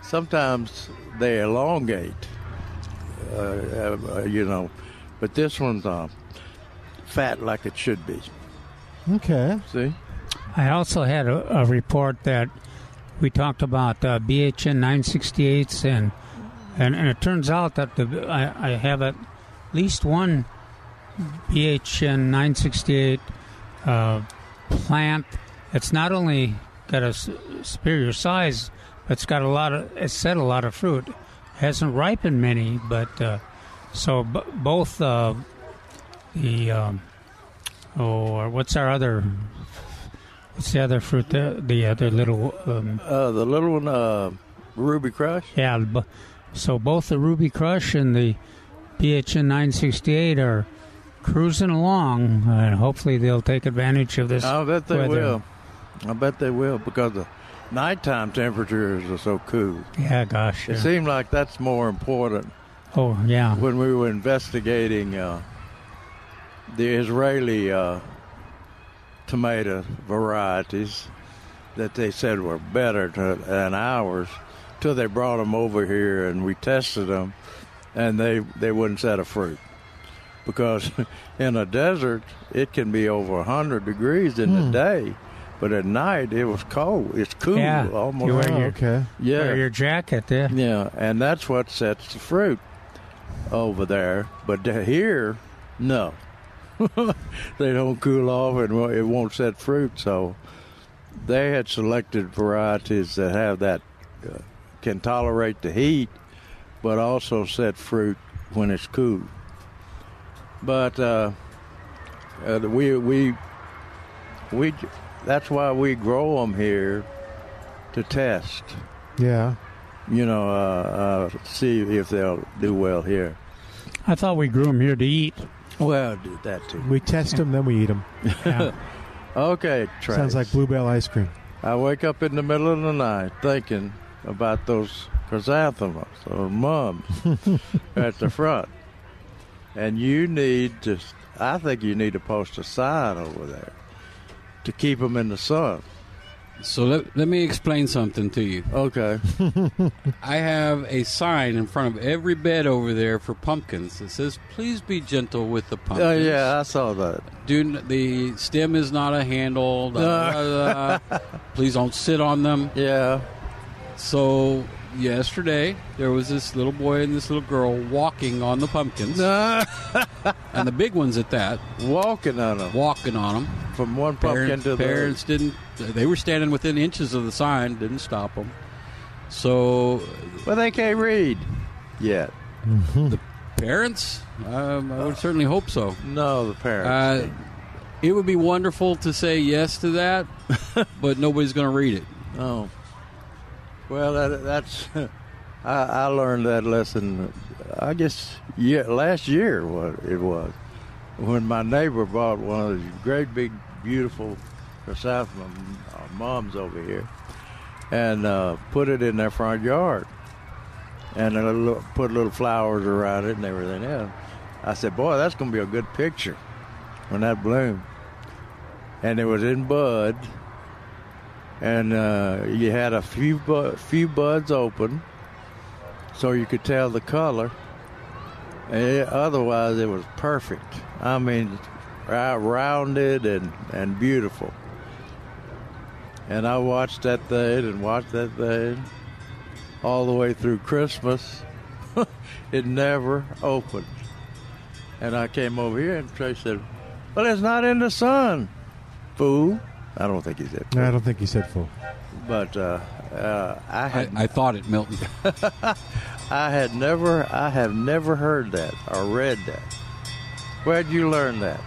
sometimes they elongate, uh, uh, you know, but this one's uh, fat like it should be. Okay. See? I also had a, a report that we talked about uh, BHN 968s, and, and and it turns out that the I, I have at least one BHN 968 uh, plant. It's not only got a superior size, but it's got a lot of it's set a lot of fruit. hasn't ripened many, but uh, so b- both uh, the um, oh, what's our other What's the other fruit? The, the other little. Um, Uh, the little one, uh, Ruby Crush. yeah. So both the Ruby Crush and the BHN 968 are cruising along, and hopefully they'll take advantage of this. I bet they weather. will. I bet they will because the nighttime temperatures are so cool. Yeah, gosh. It yeah. seemed like that's more important Oh, yeah. when we were investigating uh, the Israeli uh, tomato varieties that they said were better to, than ours till they brought them over here and we tested them and they, they wouldn't set a fruit because in a desert it can be over 100 degrees in the hmm. day but at night it was cold it's cool Yeah, almost you wear Oh, your- okay. yeah Wear your jacket, yeah. yeah, and that's what sets the fruit over there. But to here, no, they don't cool off and it won't set fruit. So they had selected varieties that have that uh, can tolerate the heat, but also set fruit when it's cool. But uh, uh, we we we that's why we grow them here to test Yeah. you know, uh, uh, see if they'll do well here. I thought we grew them here to eat. Well, do that too. We test them, then we eat them. Yeah. Okay, Trace. Sounds like Blue Bell ice cream. I wake up in the middle of the night thinking about those chrysanthemums or mums at the front. And you need to, I think you need to post a sign over there to keep them in the sun. So let, let me explain something to you. Okay. I have a sign in front of every bed over there for pumpkins that says, "Please be gentle with the pumpkins." Oh, yeah, I saw that. Do n- the stem is not a handle. da, da, uh. da. Please don't sit on them. Yeah. So yesterday there was this little boy and this little girl walking on the pumpkins, and the big ones at that, Walking on them walking on them. From one pumpkin Parents, to the parents didn't. They were standing within inches of the sign. Didn't stop them. So Well, they can't read yet. The parents, um, I would certainly hope so. No, the parents. Uh, it would be wonderful to say yes to that, but nobody's going to read it. Oh, well, that, that's I, I learned that lesson. I guess yeah, last year what it was when my neighbor bought one of these great big beautiful chrysanthemum uh, mums over here and uh, put it in their front yard and little, put little flowers around it and everything else. I said, "Boy, that's going to be a good picture when that bloomed." And it was in bud and uh, you had a few bu- few buds open, so you could tell the color. Eh, otherwise, it was perfect. I mean, rounded and and beautiful. And I watched that thing and watched that thing all the way through Christmas. it never opened. And I came over here and Trey said, "Well, it's not in the sun, fool." I don't think he said. No, I don't think he said full. but uh, uh, I I, had I thought it, Milton. I had never I have never heard that or read that. Where'd you learn that?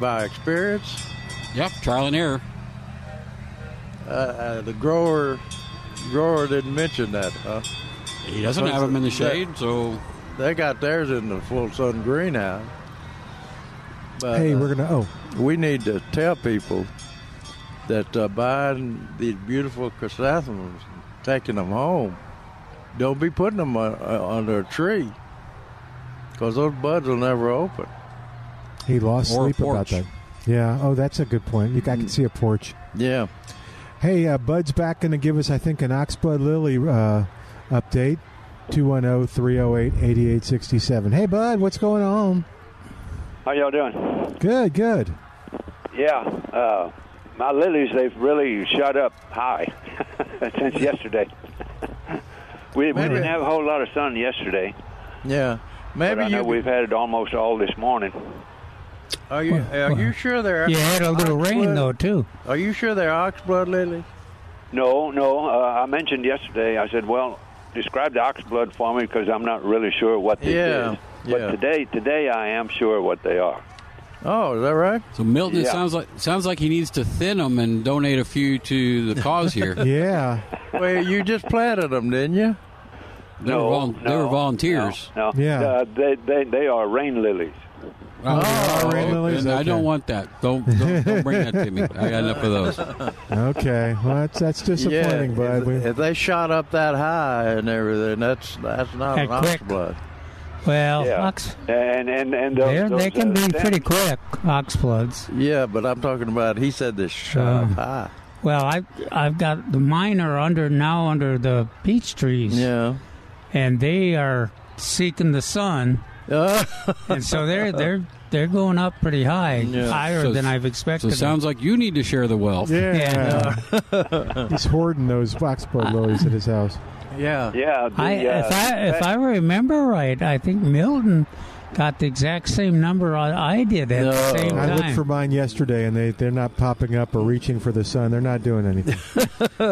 By experience? yep, trial and error. Uh, uh, the grower grower didn't mention that, huh? He doesn't have them in the shade, so They got theirs in the full sun greenhouse. But, hey, uh, we're gonna. Oh, we need to tell people that uh, buying these beautiful chrysanthemums, taking them home, don't be putting them uh, uh, under a tree because those buds will never open. He lost Or sleep about that. Yeah. Oh, that's a good point. You, I can see a porch. Yeah. Hey, uh, Bud's back going to give us, I think, an Oxblood Lily uh, update. oh, 210 308 8867. Hey, Bud, what's going on? How y'all doing? Good, good. Yeah, uh, my lilies they've really shot up high since yesterday. we, we didn't have a whole lot of sun yesterday, Yeah. Maybe but I you. know we've had it almost all this morning. Are you are you sure they're? You had a little rain oxblood- though too. Are you sure they're oxblood lilies? No, no, uh, I mentioned yesterday. I said, well, describe the oxblood for me because I'm not really sure what this Yeah, is. But yeah. today, today I am sure what they are. Oh, is that right? So Milton, it Yeah. sounds like sounds like he needs to thin them and donate a few to the cause here. Yeah. well, you just planted them, didn't you? They no, were vol- they were volunteers. No, no. Yeah. Uh, they, they, they are rain lilies. Oh, rain lilies? and I don't want that. Don't, don't don't bring that to me. I got enough of those. Okay. Well, that's, that's disappointing, yeah. Bud. If, We, if they shot up that high and everything, that's that's not That an quick. oxblood. Well, Yeah. ox, And and and those, they're- those, they can uh, be stems- pretty quick. Oxbloods. Yeah, but I'm talking about. He said they shot up high. Well, I I've got the mine are under now under the peach trees, Yeah. and they are seeking the sun, and so they're they're they're going up pretty high, Yeah. higher So- than I've So expected. it sounds like you need to share the wealth. yeah. He's hoarding those Oxblood lilies at his house. yeah. Yeah, the, I, uh, if I if I remember right, I think Milton got the exact same number I, I did at No. the same time. I looked for mine yesterday, and they, they're not popping up or reaching for the sun. They're not doing anything.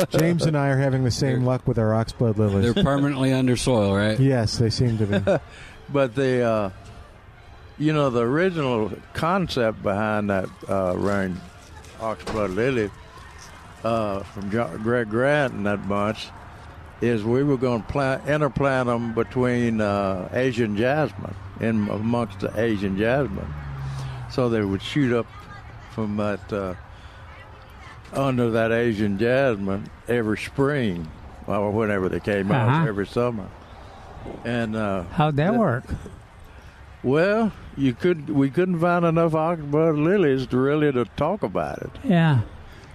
James and I are having the same luck with our Oxblood lilies. They're permanently under soil, right? Yes, they seem to be. But the, uh, you know, the original concept behind that uh, rain oxblood lily uh, from Jo- Greg Grant and that bunch is we were going to plant interplant them between uh, Asian jasmine in amongst the Asian jasmine, so they would shoot up from that uh, under that Asian jasmine every spring or whenever they came Uh-huh. out every summer. And uh, How'd that the- work? well, you could we couldn't find enough oxblood lilies to really to talk about it. Yeah.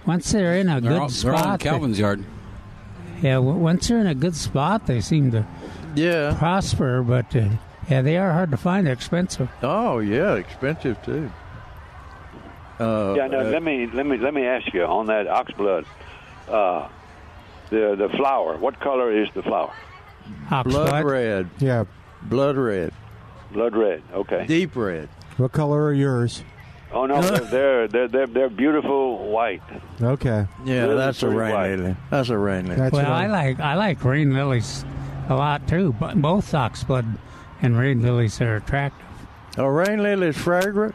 Once they're in a They're good all, they're all in spot, they- Calvin's yard. yeah. w- Once they're in a good spot, they seem to Yeah. prosper. But uh, yeah, they are hard to find. They're expensive. Oh yeah, expensive too. Uh, Yeah, no, uh, let me let me let me ask you on that oxblood. Uh, the the flower. What color is the flower? Blood red, Yeah. blood red, Blood red. Okay. deep red. What color are yours? Oh no, they're they're they're they're, they're beautiful white. Okay. Yeah, Really that's a pretty rain white. lily. That's a rain lily. That's Well, what I like I like rain lilies a lot too. But both oxblood and rain lilies are attractive. A rain lilies fragrant.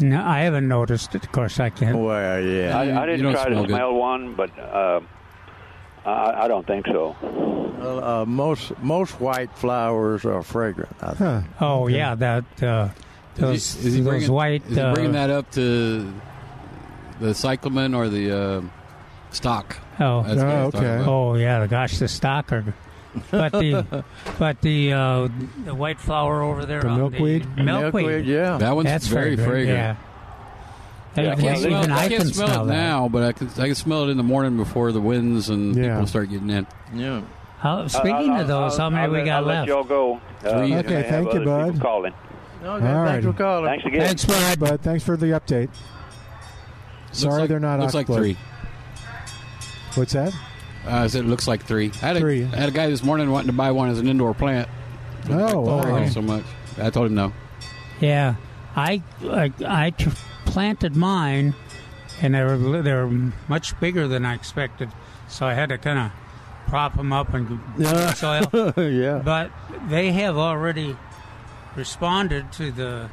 No, I haven't noticed it. Of course, I can't. Well, yeah. I, I didn't don't try smell to good. smell one, but uh, I, I don't think so. Well, uh, most most white flowers are fragrant. I think. Huh. Oh yeah, that uh, those is he, is he those bringing, white. Is he uh, bringing that up to the cyclamen or the uh, stock? Oh, That's Oh, I was talking okay. oh yeah, gosh, the stalker. But the but the uh, the white flower over there, The milkweed? the milkweed, yeah. That one's that's very fragrant. Yeah. Yeah, Even- I can't, Well, smell, even I I can't can smell, it that. now, but I can I can smell it in the morning before the winds and Yeah. people start getting in. Yeah. How, speaking I'll- of those, I'll- how many I'll we got I'll left? Let y'all go. Uh, Three. I Okay, thank you, other bud. people Calling. Okay, All thanks right. for calling. Thanks again. Thanks, bud. But thanks for the update. Sorry, like- they're not Looks like three. What's that? Uh, I said it looks like three. I had, a, Three. I had a guy this morning wanting to buy one as an indoor plant. Oh, I wow. so much. I told him no. Yeah, I I, I tr- planted mine, and they were they were much bigger than I expected, so I had to kind of prop them up and Yeah. soil. yeah. But they have already responded to the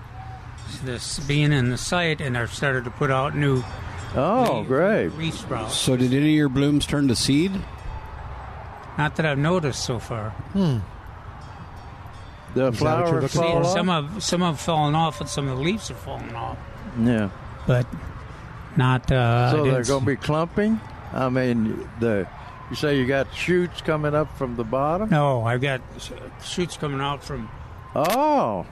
this being in the site, and they've started to put out new Oh, leaf- great. leaf sprouts. So did any of your blooms turn to seed? Not that I've noticed so far. Hmm. The that what you're flowers fall off? some have some have fallen off, and some of the leaves have fallen off, Yeah. but not. Uh, So they're going to be clumping. I mean, the you say you got shoots coming up from the bottom. No, I've got shoots coming out from Oh,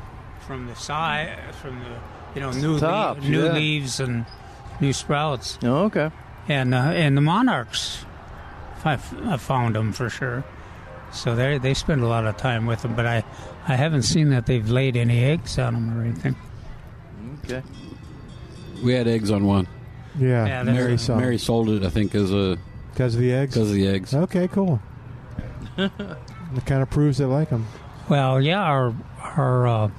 from the side, from the you know, new Tops, lea- new yeah. leaves and new sprouts. Oh, okay. And uh, and the monarchs, I, I found them for sure. So they they spend a lot of time with them, but I I haven't seen that they've laid any eggs on them or anything. Okay. We had eggs on one. Yeah, Yeah, that's- Mary saw. Mary sold it, I think, as a Because of the eggs? because of the eggs. Okay, cool. it kind of proves they like them. Well, yeah, our our uh,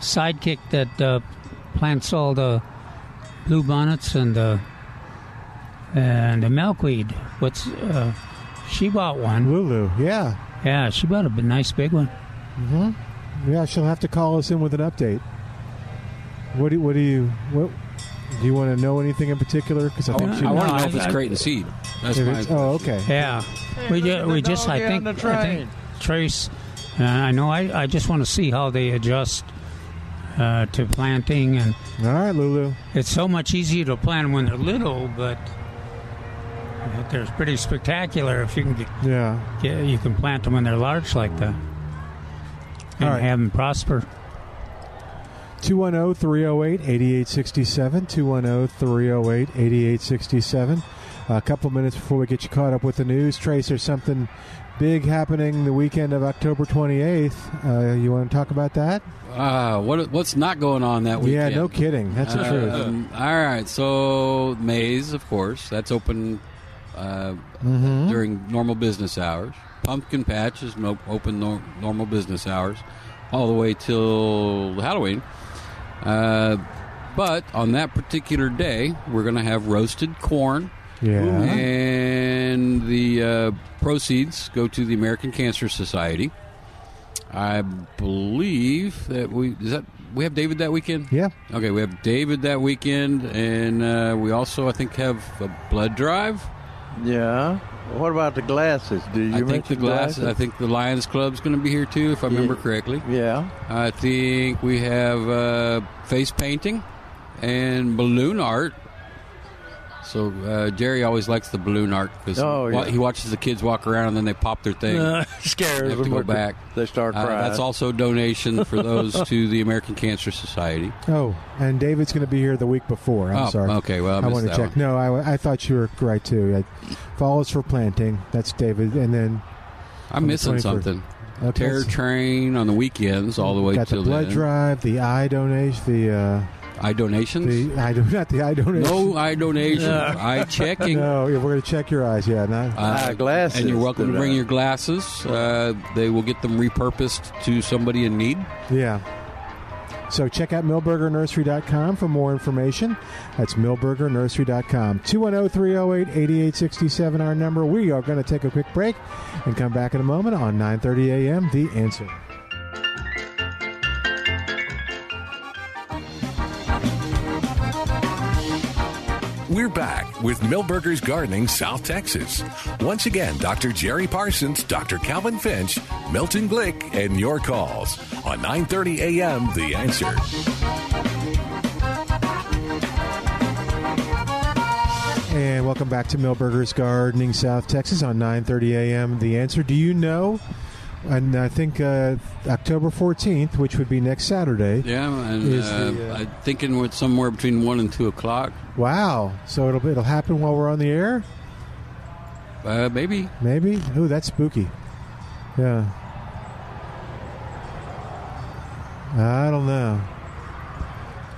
sidekick that uh, plants all the blue bonnets and the and the milkweed. What's uh, she bought one? Lulu, yeah. Yeah, she bought a b- nice big one. hmm Yeah, she'll have to call us in with an update. What do, what do you what do you want to know anything in particular? Because I I, think she want to know if it's I- crate and seed. That's If my. oh, okay. Yeah, we just, we just I think, I think Trace. Uh, I know I, I just want to see how they adjust uh, to planting and All right, Lulu. It's so much easier to plant when they're little, but they're pretty spectacular if you can get, Yeah. get you can plant them when they're large like that and All right. have them prosper. 210 308 8867. 210 308 8867. A couple minutes before we get you caught up with the news. Trace, there's something big happening the weekend of October 28th. Uh, you want to talk about that? Ah, what what's not going on that weekend? Yeah, no kidding. That's the truth. Um, all right, so Maze, of course, that's open uh, Mhm. during normal business hours. Pumpkin Patch is open nor- normal business hours, all the way till Halloween. Uh, but on that particular day, we're going to have roasted corn. Yeah. And the uh, proceeds go to the American Cancer Society. I believe that we is that we have David that weekend. Yeah. Okay, we have David that weekend, and uh, we also I think have a blood drive. Yeah. What about the glasses? Did you I think the glasses. I think the Lions Club's going to be here too, if I remember Yeah. correctly. Yeah. I think we have uh, face painting and balloon art. So uh, Jerry always likes the balloon art because Oh, yeah. he watches the kids walk around and then they pop their thing. Uh, scares They have to go back. They start Uh, crying. that's also a donation for those to the American Cancer Society. Oh, and David's going to be here the week before. I'm Oh, sorry. okay, well, I missed want to check. one. No, I, I thought you were right too. I, follows for planting. That's David, and then I'm on the missing something. Okay, Terror Train on the weekends all the way got the till blood then. drive, the eye donation, the uh, Eye donations. the eye do not the eye donation. no eye donations. Eye checking. No, yeah, we're going to check your eyes. Yeah, not. Uh, glasses And you're welcome to that bring your glasses. Uh, they will get them repurposed to somebody in need. Yeah. So check out milbergernursery.com for more information. That's milbergernursery.com. 210-308-8867 our number. We are going to take a quick break and come back in a moment on 9:30 a.m. The Answer. We're back with Milberger's Gardening South Texas. Once again, Dr. Jerry Parsons, Dr. Calvin Finch, Milton Glueck, and your calls on 9:30 a.m. The Answer. And welcome back to Milberger's Gardening South Texas on 9:30 a.m. The Answer. Do you know? And I think uh, October 14th, which would be next Saturday. Yeah, and uh, the, uh, I'm thinking with somewhere between one and two o'clock. Wow! So it'll it'll happen while we're on the air. Uh, maybe. Maybe. Ooh, that's spooky. Yeah. I don't know.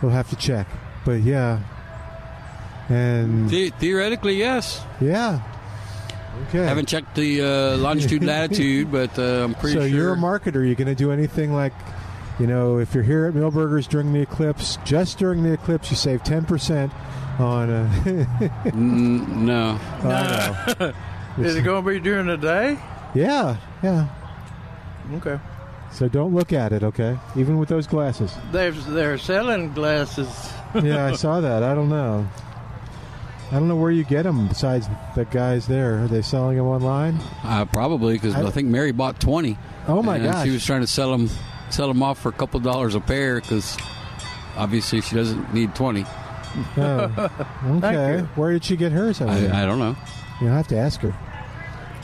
We'll have to check. But yeah. And The- theoretically, yes. yeah. Okay. Haven't checked the uh, longitude latitude, but uh, I'm pretty so sure. So you're a marketer. You're going to do anything like, you know, if you're here at Milberger's during the eclipse, just during the eclipse, you save 10% on. Uh, Mm, no. I know. Is it going to be during the day? Yeah, yeah. Okay. So don't look at it, okay? Even with those glasses. They're, they're selling glasses. yeah, I saw that. I don't know. I don't know where you get them besides the guys there. Are they selling them online? Uh, probably because I, I- think Mary bought twenty. Oh my and gosh! She was trying to sell them, sell them off for a couple dollars a pair because obviously she doesn't need twenty. Oh, okay. Where did she get hers? I, I don't know. You'll have to ask her.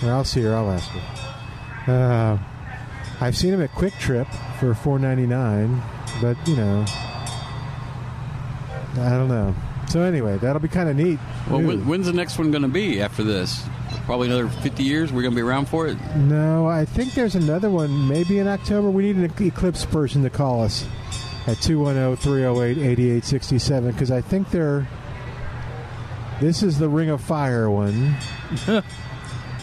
Or I'll see her. I'll ask her. Uh, I've seen them at QuikTrip for four ninety nine, but you know, I don't know. So anyway, that'll be kind of neat. Well, when, when's the next one going to be after this? Probably another 50 years. We're going to be around for it. No, I think there's another one maybe in October. We need an Eclipse person to call us at 210 308 8867 because I think they're. This is the Ring of Fire one.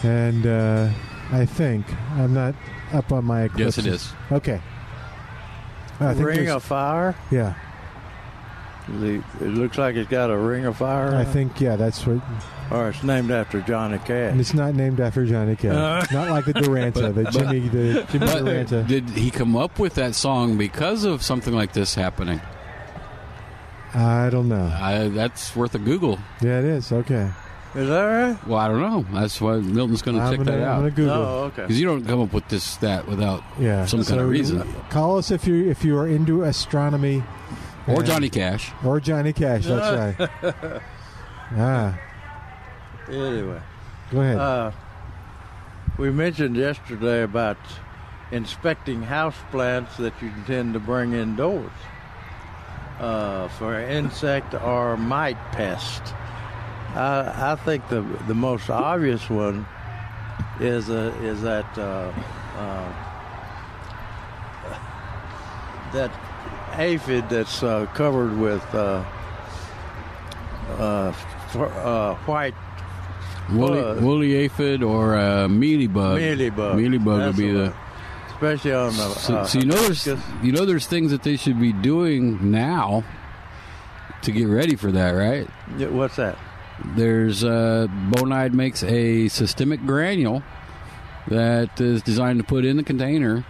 and uh, I think. I'm not up on my Eclipse. Yes, it is. Okay. I think ring there's- of fire. Yeah. The, it looks like it's got a ring of fire. I think, yeah, that's what. Or it's named after Johnny Cash. And it's not named after Johnny Cash. Uh. not like the Duranta, the Jimmy, the Jimmy But Durante. did he come up with that song because of something like this happening? I don't know. I, that's worth a Google. Yeah, it is. Okay. Is that right? Well, I don't know. That's why Milton's going to I'm check gonna- that out. I'm gonna Google. Oh, okay. Because you don't come up with this that without Yeah. some kind so of reason. Call us if you if you are into astronomy. Or And- Johnny Cash. Or Johnny Cash. That's right. Ah, Anyway, go ahead. uh, we mentioned yesterday about inspecting house plants that you intend to bring indoors uh, for insect or mite pest. I, I think the the most obvious one is uh, is that uh, uh, that aphid that's uh, covered with uh, uh, fr- uh, white Woolly, woolly aphid or uh, mealybug. Mealybug. Mealybug would be the especially on the. So, uh, so you know there's you know there's things that they should be doing now to get ready for that, right? Yeah, What's that? There's uh, Bonide makes a systemic granule that is designed to put in the container,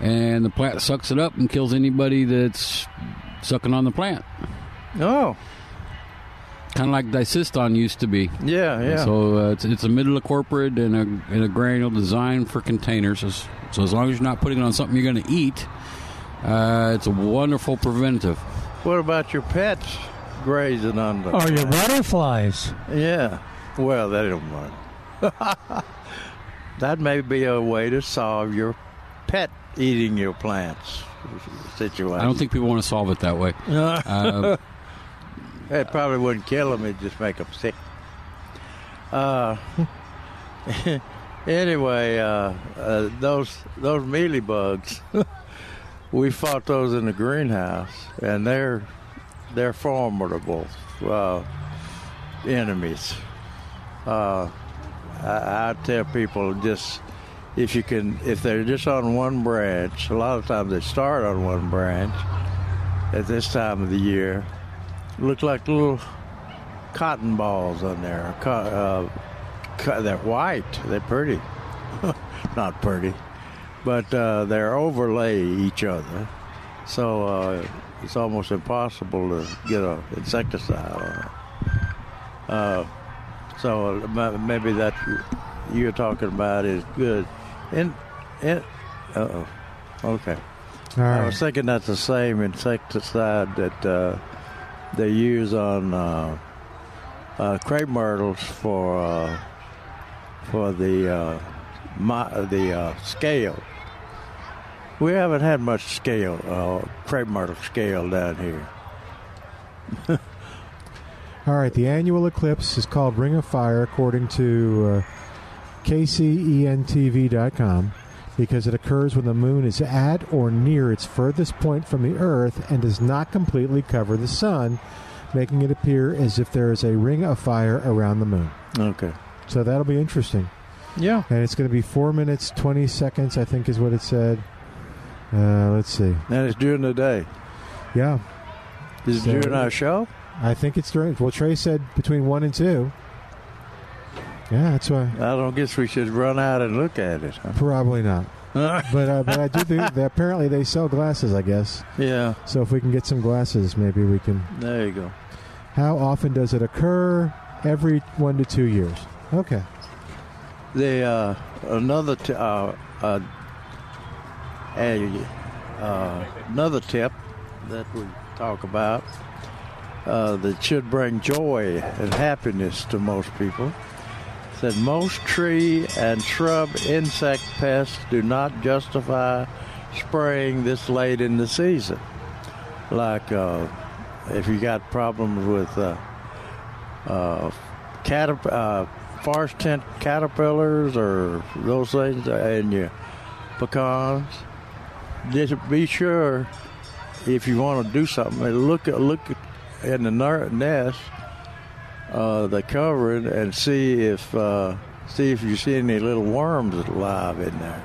and the plant sucks it up and kills anybody that's sucking on the plant. Oh, Kind of like Di-Syston used to be. yeah, yeah. So uh, it's, it's imidacloprid and a, and a granule designed for containers. So, so as long as you're not putting it on something you're going to eat, uh, it's a wonderful preventative. what about your pets grazing on the? Or your butterflies. Yeah. Well, they don't mind. that may be a way to solve your pet eating your plants situation. I don't think people want to solve it that way. Uh, It probably wouldn't kill them; it'd just make them sick. Uh, anyway, uh, uh, those those mealy bugs, we fought those in the greenhouse, and they're they're formidable uh, enemies. Uh, I, I tell people just if you can, if they're just on one branch, a lot of times they start on one branch at this time of the year look like little cotton balls on there. Uh, they're white. They're pretty. Not pretty, but uh, they're overlay each other. So uh, it's almost impossible to get an insecticide on it. Uh, so uh, maybe that you're talking about is good. And, and uh-oh. Okay. All I was thinking that's the same insecticide that uh, they use on uh, uh, crepe myrtles for uh, for the uh, mi- the uh, scale. We haven't had much scale, uh, crepe myrtle scale down here. All right, the annual eclipse is called Ring of Fire, according to uh, KCENTV.com, because it occurs when the moon is at or near its furthest point from the Earth and does not completely cover the sun, making it appear as if there is a ring of fire around the moon. Okay. So that'll be interesting. Yeah. And it's going to be four minutes, 20 seconds, I think is what it said. Uh, let's see. And it's during the day. Yeah. Is it So- during our show? I think it's during. Well, Trey said between one and two. Yeah, that's why. I don't guess we should run out and look at it. huh? Probably not. but uh, but I do think that apparently they sell glasses. I guess. Yeah. So if we can get some glasses, maybe we can. There you go. How often does it occur? Every one to two years. Okay. The uh, another t- uh, uh, a, uh, another tip that we talk about uh, that should bring joy and happiness to most people. Said most tree and shrub insect pests do not justify spraying this late in the season, like uh, if you got problems with uh, uh, caterp- uh, forest tent caterpillars or those things in your pecans, just be sure if you want to do something, look at look in the nest, uh, the covering, and see if uh, see if you see any little worms alive in there.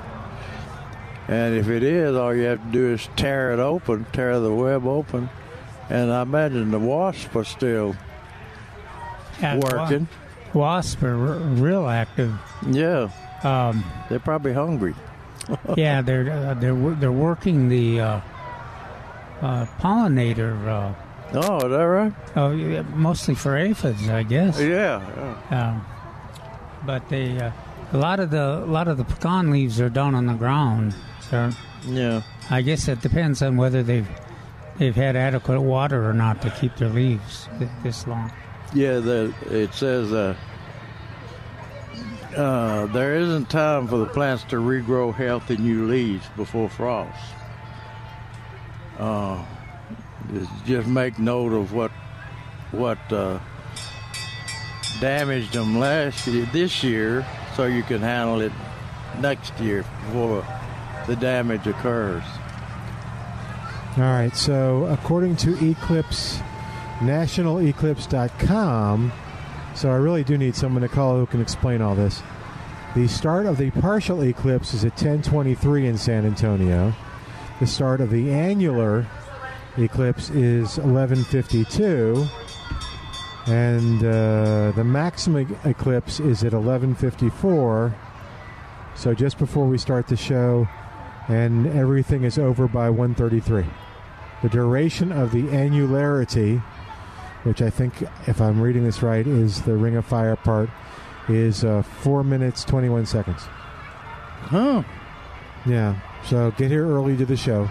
And if it is, all you have to do is tear it open, tear the web open, and I imagine the wasp are still working. wa- Wasps are r- real active. Yeah, Um, they're probably hungry. yeah, they're uh, they're they're working the uh, uh, pollinator. Oh, is that right? oh, yeah, mostly for aphids, I guess. Yeah. Um, but they uh, a lot of the a lot of the pecan leaves are down on the ground. So Yeah. I guess it depends on whether they've they've had adequate water or not to keep their leaves th- this long. Yeah, the, it says uh, uh, there isn't time for the plants to regrow healthy new leaves before frost. Uh, just- make note of what what uh, damaged them last year, this year, so you can handle it next year before the damage occurs. All right, so according to Eclipse, nationaleclipse.com, so I really do need someone to call who can explain all this. The start of the partial eclipse is at 1023 in San Antonio. The start of the annular eclipse is 1152. And uh, the maximum eclipse is at 1154. So just before we start the show, and everything is over by 133. The duration of the annularity, which I think, if I'm reading this right, is the Ring of Fire part, is uh, 4 minutes 21 seconds. Huh. Yeah. So get here early to the show.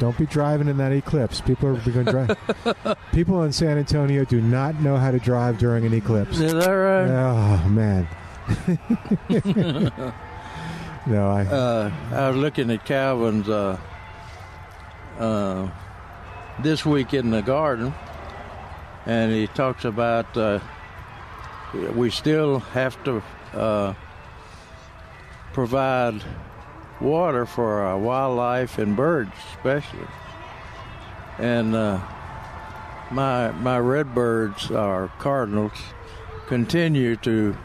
Don't be driving in that eclipse. People are going to drive. People in San Antonio do not know how to drive during an eclipse. Is that right? Oh man. no, I. Uh, I was looking at Calvin's uh, uh, this week in the garden, and he talks about uh, we still have to uh, provide water for our wildlife and birds, especially. And uh, my my redbirds, our cardinals, continue to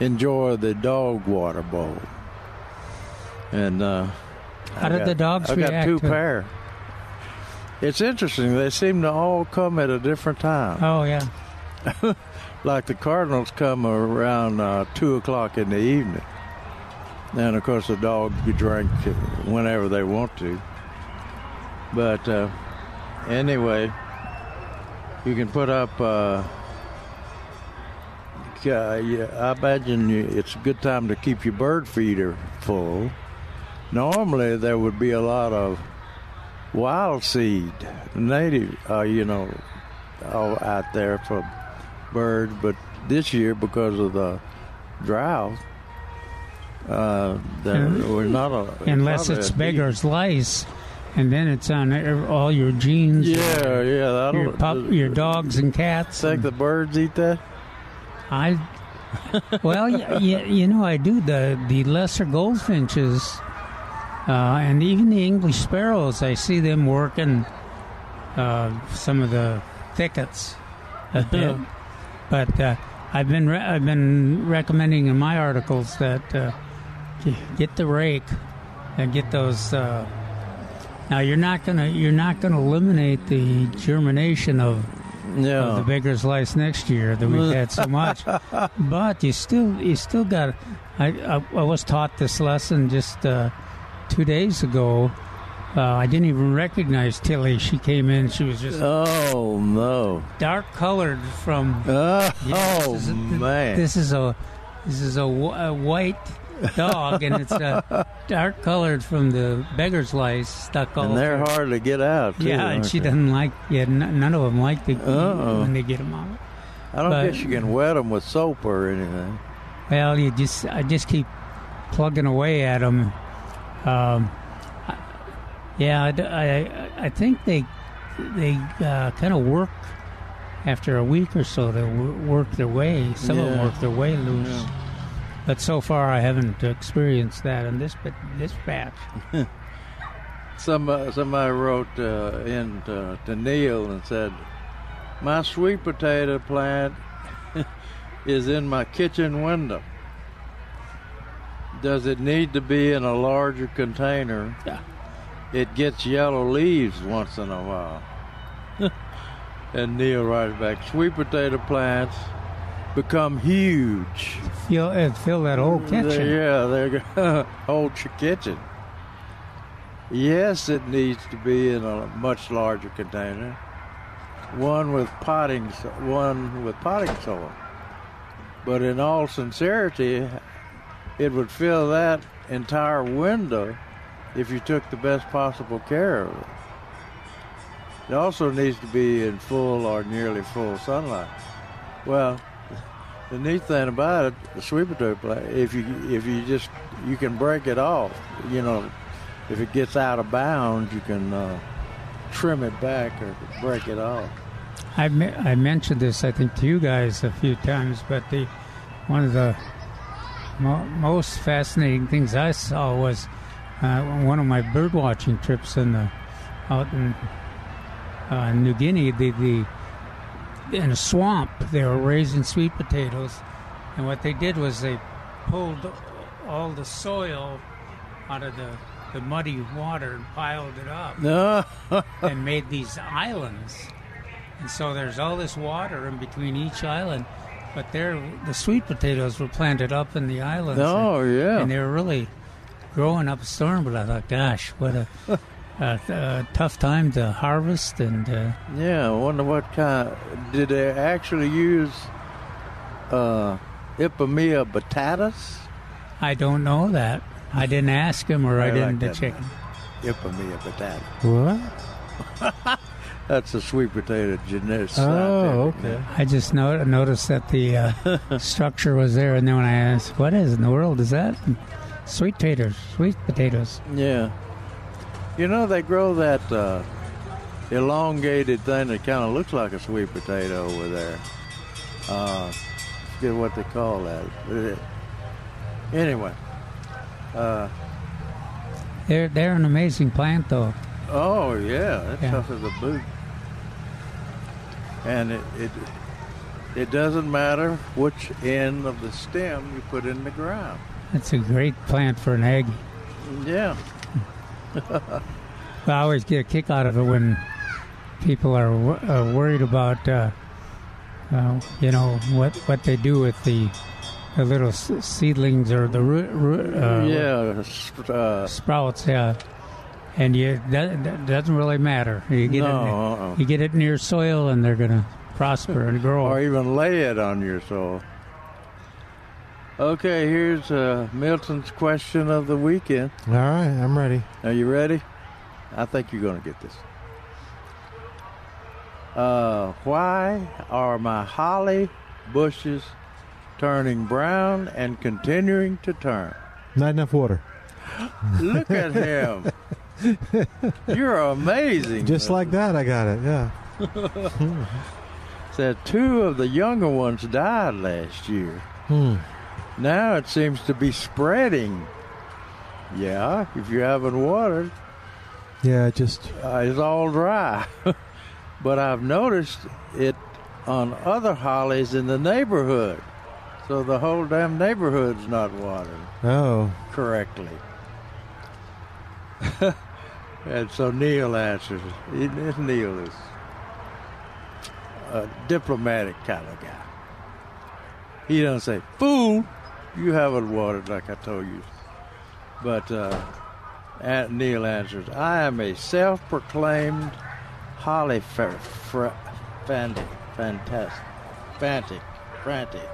enjoy the dog water bowl. And uh, How I did got- the dogs I got react two to it? pair. It's interesting. They seem to all come at a different time. Oh yeah. like the Cardinals come around uh, two o'clock in the evening, and of course the dogs can drink whenever they want to. But uh, anyway, you can put up. Uh, I imagine it's a good time to keep your bird feeder full. Normally, there would be a lot of wild seed, native, uh, you know, out there for birds. But this year, because of the drought, uh, there Yeah. was not a Unless it's beggar's lice, and then it's on all your jeans. Yeah, yeah. Your pup, your dogs and cats. Think the birds eat that? I. Well, y- y- you know, I do the the lesser goldfinches, uh, and even the English sparrows. I see them working uh, some of the thickets a bit. but uh, I've been re- I've been recommending in my articles that uh, get the rake and get those. Uh, now you're not gonna you're not gonna eliminate the germination of Yeah. of the beggar's lice next year that we've had so much. but you still you still got. I, I I was taught this lesson just uh, two days ago. Uh, I didn't even recognize Tilly. She came in. She was just Oh no! dark colored from. Oh, Yeah, this is- man! This is a this is a, a white dog, and it's uh, dark colored from the beggar's lice stuck all. and they're through. hard to get out. Too, Yeah, and she they? doesn't like. Yeah, n- none of them like the when they get them out. I don't but- guess you can wet them with soap or anything. Well, you just I just keep plugging away at them. Um, I- yeah, I, I- I think they they uh, kind of work after a week or so. They work their way. Some of them work their way loose. Yeah. But so far, I haven't experienced that in this bit, this batch. Some uh, somebody wrote uh, in uh, to Neil and said, "My sweet potato plant is in my kitchen window. Does it need to be in a larger container? Yeah. It gets yellow leaves once in a while." and Neil writes back, "Sweet potato plants become huge. Fill, uh, fill that whole kitchen. Yeah, they're whole ch- kitchen." Yes, it needs to be in a much larger container. One with potting, one with potting soil. But in all sincerity, it would fill that entire window if you took the best possible care of it. It also needs to be in full or nearly full sunlight. Well, the neat thing about it, the sweet potato plant, if you if you just you can break it off, you know, if it gets out of bounds, you can uh, trim it back or break it off. I, I mentioned this, I think, to you guys a few times, but the one of the mo- most fascinating things I saw was uh, one of my bird watching trips in the out in uh, New Guinea. The, the in a swamp, they were raising sweet potatoes, and what they did was they pulled all the soil out of the, the muddy water and piled it up and made these islands. And so there's all this water in between each island, but there the sweet potatoes were planted up in the islands. Oh, and, yeah. and they were really growing up a storm. But I thought, gosh, what a, a, tough time to harvest. And uh, Yeah, I wonder what kind. Did they actually use uh, Ipomoea batatas? I don't know that. I didn't ask him, or I, I didn't like check. that. Ipomoea batata. What? That's a sweet potato genetic. Oh, okay. I just no- noticed that the uh, structure was there, and then when I asked, "What is in the world is that?" Sweet potatoes, sweet potatoes. Yeah. You know they grow that uh, elongated thing that kind of looks like a sweet potato over there. Uh, forget what they call that. It- Anyway. Uh, They're they're an amazing plant, though. Oh yeah, that's Yeah. tough as a boot. And it, it it doesn't matter which end of the stem you put in the ground. It's a great plant for an egg. Yeah. I always get a kick out of it when people are wor- uh, worried about, uh, uh, you know, what what they do with the the little s- seedlings or the root, root uh, yeah. sp- Uh, sprouts. Yeah, and you that, that doesn't really matter. You get No, it, uh-uh. you get it near soil, and they're gonna prosper and grow. or even lay it on your soil. Okay, here's uh, Milton's question of the weekend. All right, I'm ready. Are you ready? I think you're going to get this. Uh, why are my holly bushes turning brown and continuing to turn? Not enough water. Look at him. You're amazing. Just like that, I got it. Yeah. Said two of the younger ones died last year. Hmm. Now it seems to be spreading. Yeah, if you haven't watered, Yeah, it just uh, it's all dry. but I've noticed it on other hollies in the neighborhood. So the whole damn neighborhood's not watered oh, correctly. and so Neil answers. He- Neil is a diplomatic kind of guy. He doesn't say, "Fool, you haven't watered like I told you." But uh, and Neil answers, "I am a self-proclaimed holly fa- fra- fantic, fantastic, fantic, frantic,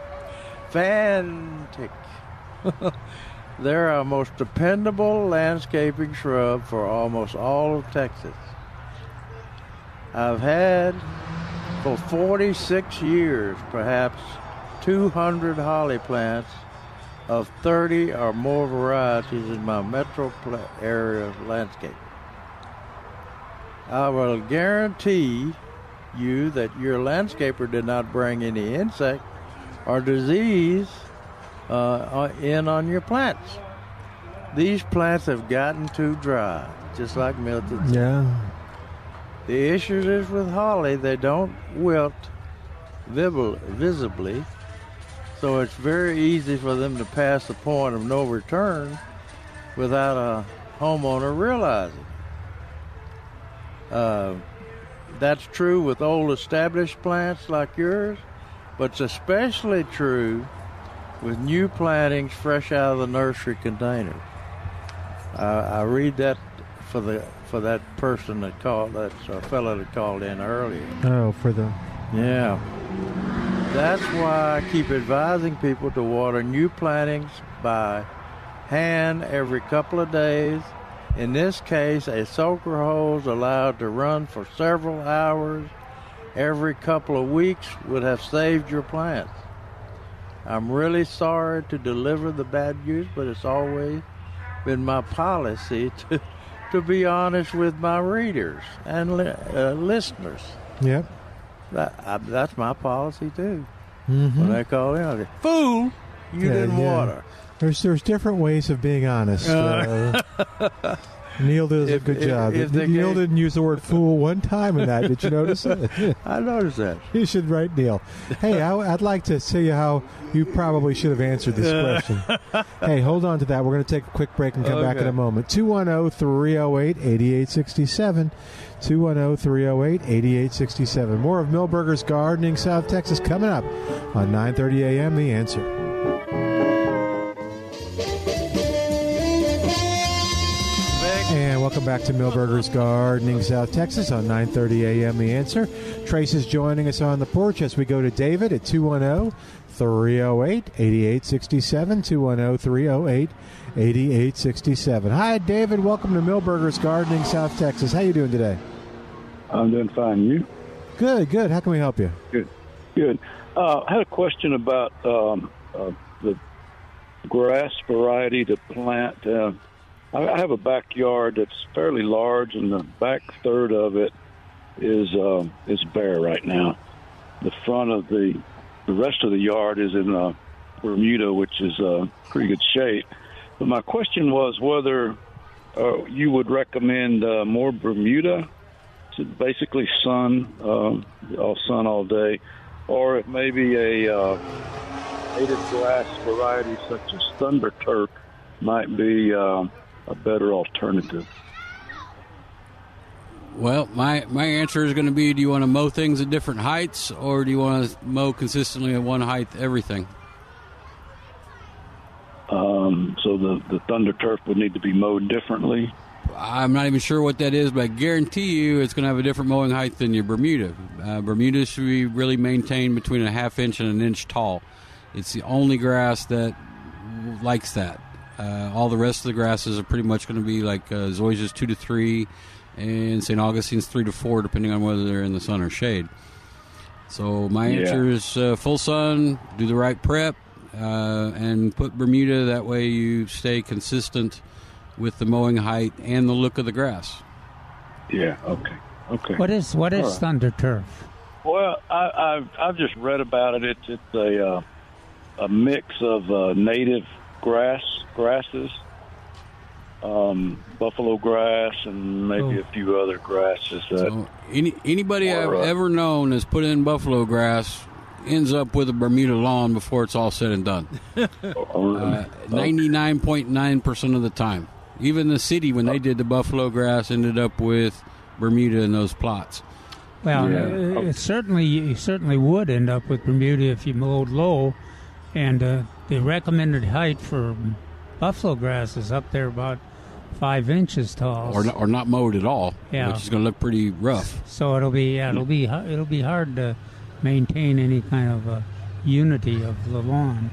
fantic." They're our most dependable landscaping shrub for almost all of Texas. I've had for 46 years perhaps 200 holly plants of 30 or more varieties in my metro area landscape. I will guarantee you that your landscaper did not bring any insect or disease uh, in on your plants. These plants have gotten too dry, just like Milton. Yeah. The issue is with holly, they don't wilt visibly, so it's very easy for them to pass the point of no return without a homeowner realizing. Uh, that's true with old established plants like yours, but it's especially true with new plantings fresh out of the nursery container. Uh, I read that for the for that person that called that uh, fellow that called in earlier. Oh, for the yeah. That's why I keep advising people to water new plantings by hand every couple of days. In this case, a soaker hose allowed to run for several hours every couple of weeks would have saved your plants. I'm really sorry to deliver the bad news, but it's always been my policy to to be honest with my readers and li- uh, listeners. Yep. That, I, that's my policy too. Mm-hmm. When they call in, I say, "Fool, you Yeah, didn't yeah. water." There's there's different ways of being honest. Uh. Neil does If- a good if- job. if Neil gave- didn't use the word fool one time in that. Did you notice it? I noticed that. You should write Neil. Hey, I, would like to see how you probably should have answered this question. hey, hold on to that. We're going to take a quick break and come back in a moment. oh, 210 308 8867. 210 308 8867. More of Milberger's Gardening South Texas coming up on 9:30 a.m. The Answer. Welcome back to Milberger's Gardening South Texas on 9:30 a.m. The Answer. Trace is joining us on the porch as we go to David at 210-308-8867 210-308-8867. Hi David, welcome to Milberger's Gardening South Texas. How you doing today? I'm doing fine. You? Good, good. How can we help you? Good. Good. Uh, I had a question about um, uh, the grass variety to plant. Uh, I have a backyard that's fairly large, and the back third of it is uh, is bare right now. The front of the the rest of the yard is in uh, Bermuda, which is uh, pretty good shape. But my question was whether uh, you would recommend uh, more Bermuda, to basically sun, um, all sun all day, or maybe a uh, native grass variety such as Thunder Turf might be uh, a better alternative. Well, my, my answer is going to be do you want to mow things at different heights or do you want to mow consistently at one height everything? Um, so the, the Thunder Turf would need to be mowed differently. I'm not even sure what that is, but I guarantee you it's going to have a different mowing height than your Bermuda. Uh, Bermuda should be really maintained between a half inch and an inch tall. It's the only grass that likes that. Uh, all the rest of the grasses are pretty much going to be like uh, Zoysia's two to three, and St. Augustine's three to four, depending on whether they're in the sun or shade. So my Yeah. answer is uh, full sun, do the right prep, uh, and put Bermuda. That way you stay consistent with the mowing height and the look of the grass. Yeah. Okay. Okay. What is what is All right. thunder turf? Well, I, I've I've just read about it. It's it's a uh, a mix of uh, native grass grasses, um, buffalo grass, and maybe Oh. a few other grasses. That So any anybody I've Or, uh, ever known has put in buffalo grass ends up with a Bermuda lawn before it's all said and done. uh, Ninety nine point nine percent of the time, even the city when they did the buffalo grass ended up with Bermuda in those plots. Well, Yeah. uh, it certainly you certainly would end up with Bermuda if you mowed low, and uh, the recommended height for buffalo grass is up there about five inches tall. or not, or not mowed at all, Yeah. which is going to look pretty rough. So it'll be yeah, it'll be it'll be hard to maintain any kind of uh, unity of the lawn.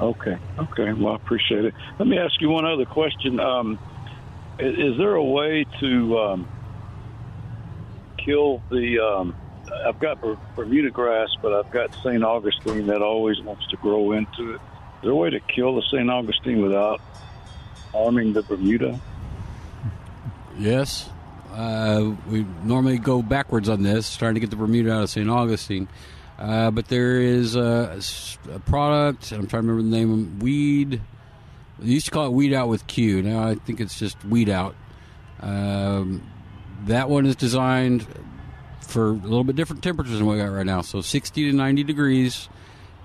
Okay. Okay. Well, I appreciate it. Let me ask you one other question. Um, is, is there a way to um, kill the? Um, I've got Bermuda grass, but I've got St. Augustine that always wants to grow into it. Is there a way to kill the St. Augustine without harming the Bermuda? Yes, Uh, we normally go backwards on this, trying to get the Bermuda out of St. Augustine. Uh, but there is a, a product, I'm trying to remember the name, Weed. They used to call it Weed Out with Q. Now I think it's just Weed Out. Um, that one is designed for a little bit different temperatures than we got right now. So 60 to 90 degrees.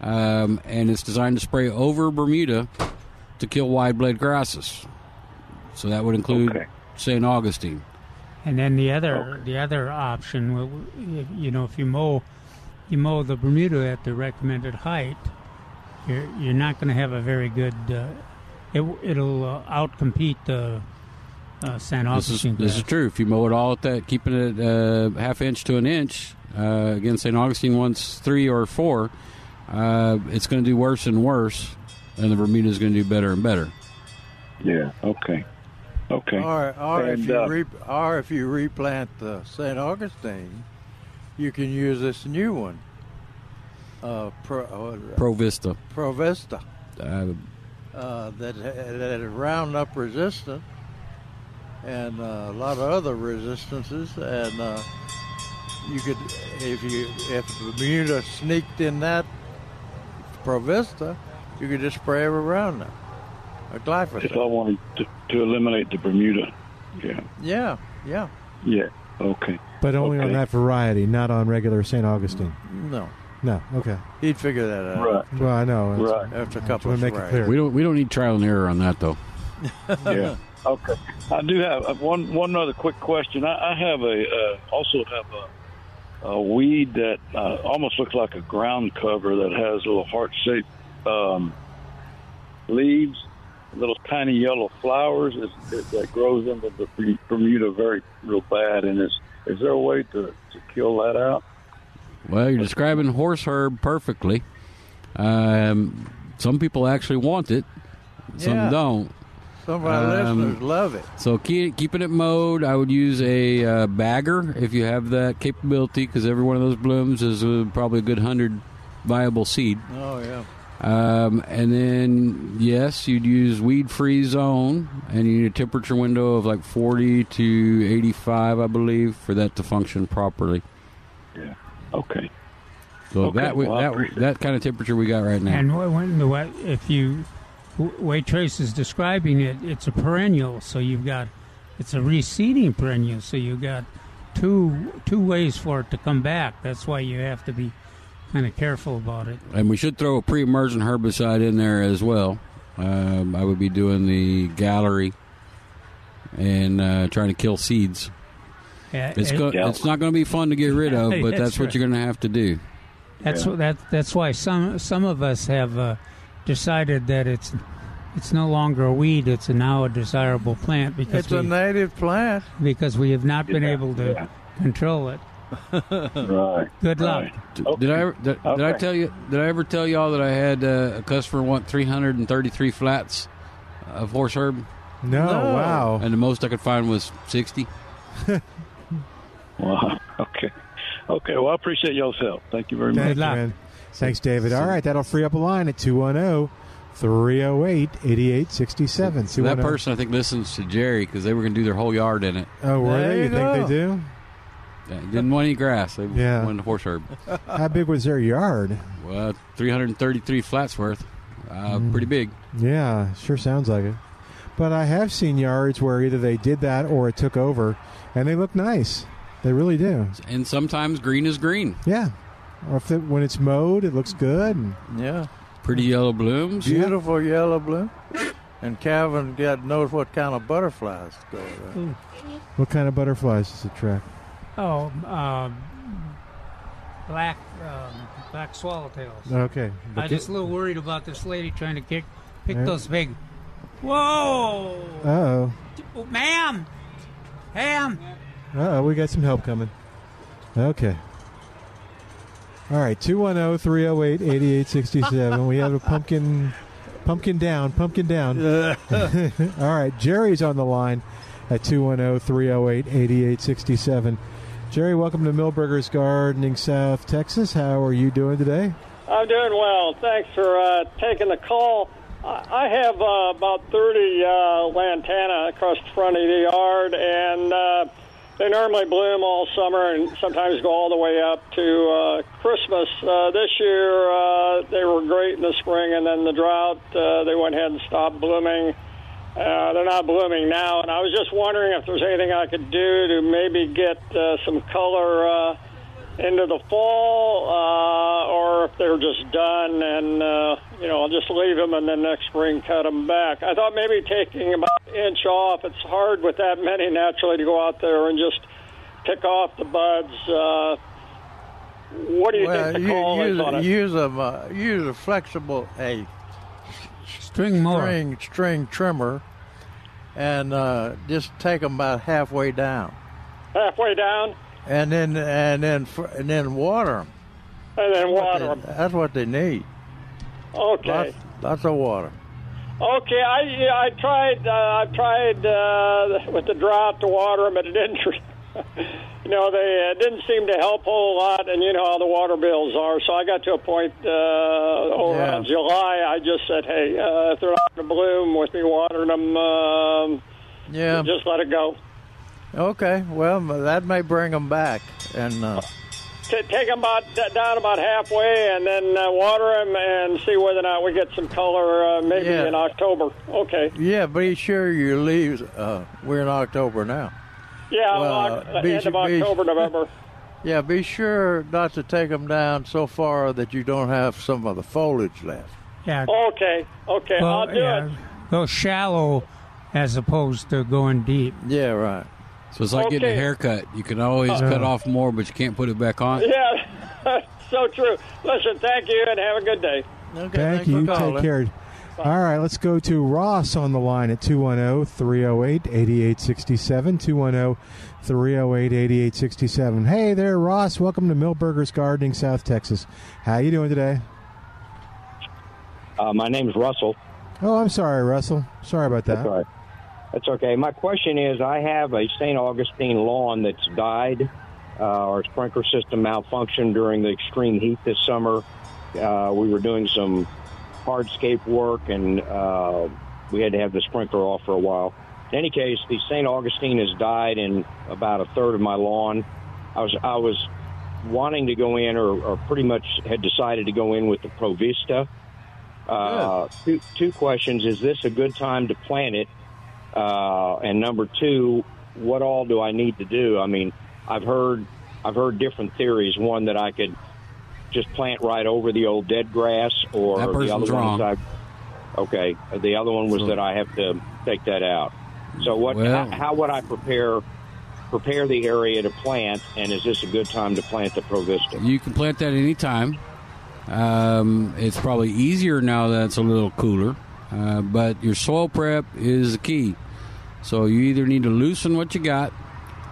Um, and it's designed to spray over Bermuda to kill wide blade grasses. So that would include St. Augustine. And then the other the other option, you know, if you mow you mow the Bermuda at the recommended height, you're you're not going to have a very good. Uh, it it'll uh, outcompete the uh, San This is, Augustine. this is true. If you mow it all at that, keeping it uh, half inch to an inch, uh, again, St. Augustine wants three or four, uh, it's going to do worse and worse, and the Bermuda is going to do better and better. Yeah. Okay. Okay. Or, or if you uh, re, or if you replant the St. Augustine, you can use this new one. Uh, Pro, uh, Provista. Pro Vista. Uh, uh, that that is Roundup resistant and uh, a lot of other resistances. And uh, you could, if you if Bermuda sneaked in that Provista, you could just spray every Roundup, a glyphosate. If I wanted to, to eliminate the Bermuda. Yeah. Yeah, yeah. Yeah. Okay. But only on that variety, not on regular St. Augustine. No, No, okay. he'd figure that out. Right. Well, I know. Right. After a couple of wanna make it clear. we don't we don't need trial and error on that though. yeah. Okay. I do have uh, one one other quick question. I, I have a uh, also have a, a weed that uh, almost looks like a ground cover that has little heart shaped um, leaves, little tiny yellow flowers is, is, that grows into the Bermuda very real bad. And is is there a way to, to kill that out? Well, you're describing horse herb perfectly. Um, some people actually want it, some Yeah. don't. Some of our Um, listeners love it. So keep, keeping it mowed, I would use a uh, bagger if you have that capability, because every one of those blooms is uh, probably a good hundred viable seed. Oh yeah. Um, and then yes, you'd use weed-free zone, and you need a temperature window of like 40 to 85, I believe, for that to function properly. Yeah. Okay. So Okay, that well, that that kind of temperature we got right now. And wh- when the way, if you w- way Trace is describing it, it's a perennial. So you've got it's a reseeding perennial. So you've got two two ways for it to come back. That's why you have to be kind of careful about it. And we should throw a pre-emergent herbicide in there as well. Um, I would be doing the gallery and uh, trying to kill seeds. Yeah, It's it- go- it's not going to be fun to get rid of, but That's that's, what right. you're going to have to do. That's Yeah. what that that's why some some of us have uh, decided that it's it's no longer a weed. It's a now a desirable plant because It's a native plant. because we have not been Yeah, able to yeah. control it. Right. Good luck. Right. Okay. Did I ever, did, did I tell you? Did I ever tell y'all that I had uh, a customer want 333 flats of horse herb, No, No. wow. and the most I could find was 60? Wow. Okay. Okay. Well, I appreciate y'all's help. Thank you very much. Thank you, luck. man. Thanks, David. All right, that'll free up a line at 210 308 8867. So that person I think listens to Jerry because they were going to do their whole yard in it. Oh, were There they? You you think they do? Yeah, didn't want any grass. They Yeah. wanted horse herb. How big was their yard? Well, 333 flats worth. Uh, Mm. Pretty big. Yeah, sure sounds like it. But I have seen yards where either they did that or it took over, and they look nice. They really do. And sometimes green is green. Yeah. Or if it, when it's mowed, it looks good. And Yeah. Pretty yellow blooms. Beautiful yellow bloom. And Calvin got knows what kind of butterflies go there. what kind of butterflies does it track? Oh, um, black um, black swallowtails. Okay. But I'm just a little worried about this lady trying to kick, pick Yeah. those big. Whoa, oh. Oh, ma'am, ma'am. Uh oh, we got some help coming. Okay. All right, 210 308 8867. We have a pumpkin pumpkin down, pumpkin down. All right, Jerry's on the line at 210 308 8867. Jerry, welcome to Milberger's Gardening, South Texas. How are you doing today? I'm doing well. Thanks for uh, taking the call. I I have uh, about 30 uh, lantana across the front of the yard, and uh, they normally bloom all summer and sometimes go all the way up to uh, Christmas. Uh, this year, uh, they were great in the spring, and then the drought, uh, they went ahead and stopped blooming. Uh, they're not blooming now, and I was just wondering if there's anything I could do to maybe get uh, some color uh, into the fall, uh, or if they're just done, and uh, you know, I'll just leave them, and then next spring cut them back. I thought maybe taking about an inch off. It's hard with that many naturally to go out there and just pick off the buds. Uh, what do you well, think the you, call use, is on it? use a uh, use a flexible a string mower. string string trimmer, and uh, just take them about halfway down, Halfway down, and then and then and then water them. and then water them. That's what they need. Okay. Lots, lots of water. Okay, I yeah, I tried uh, I tried uh, with the drought to water them, but it didn't. you know, they uh, didn't seem to help a whole lot, and you know how the water bills are. So I got to a point uh, around Yeah. July. I just said, hey, uh, if they're not going to bloom with me watering them, um, Yeah. just let it go. Okay. Well, that may bring them back, and uh, T- take them about down about halfway, and then uh, water them and see whether or not we get some color. Uh, maybe Yeah. in October. Okay. yeah, be sure your leaves. Uh, we're in October now. Yeah, Well, well, uh, Oc- be- end of be- October, November. Yeah, be sure not to take them down so far that you don't have some of the foliage left. Yeah. Okay. Okay. Well, I'll do yeah, it. Go shallow as opposed to going deep. Yeah, right. So it's like getting a haircut. You can always Uh, cut off more, but you can't put it back on. Yeah, so true. Listen, thank you, and have a good day. Okay, Thank you. Take care. All right, let's go to Ross on the line at 210 308 8867. 210 308 8867. Hey there, Ross. Welcome to Milberger's Gardening, South Texas. How are you doing today? Uh, my name's Russell. Oh, I'm sorry, Russell. Sorry about that. That's all right. That's okay. My question is I have a St. Augustine lawn that's died. Uh, our sprinkler system malfunctioned during the extreme heat this summer. Uh, we were doing some hardscape work and uh, we had to have the sprinkler off for a while. In any case, the St. Augustine has died in about a third of my lawn. I was I was wanting to go in, or, or pretty much had decided to go in with the Provista. Uh, two, two questions: Is this a good time to plant it? Uh, and number two, what all do I need to do? I mean, I've heard I've heard different theories. One that I could just plant right over the old dead grass, or That the other one wrong. is I, okay. The other one was So- that I have to take that out. So what? Well- how, how would I prepare prepare the area to plant? And is this a good time to plant the Provista? You can plant that anytime. Um, it's probably easier now that it's a little cooler, uh, but your soil prep is the key. So you either need to loosen what you got,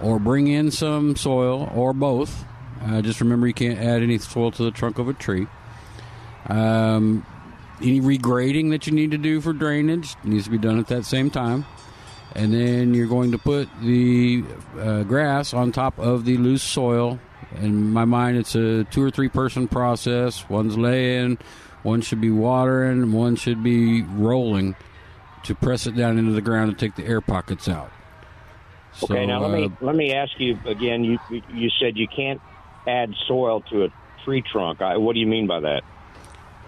or bring in some soil, or both. Uh, just remember you can't add any soil to the trunk of a tree. Um, any regrading that you need to do for drainage needs to be done at that same time. And then you're going to put the uh, grass on top of the loose soil. In my mind, it's a two or three person process. One's laying, one should be watering, one should be rolling to press it down into the ground and take the air pockets out. Okay, now let me uh, let me ask you again. You you said you can't add soil to a tree trunk. I, what do you mean by that?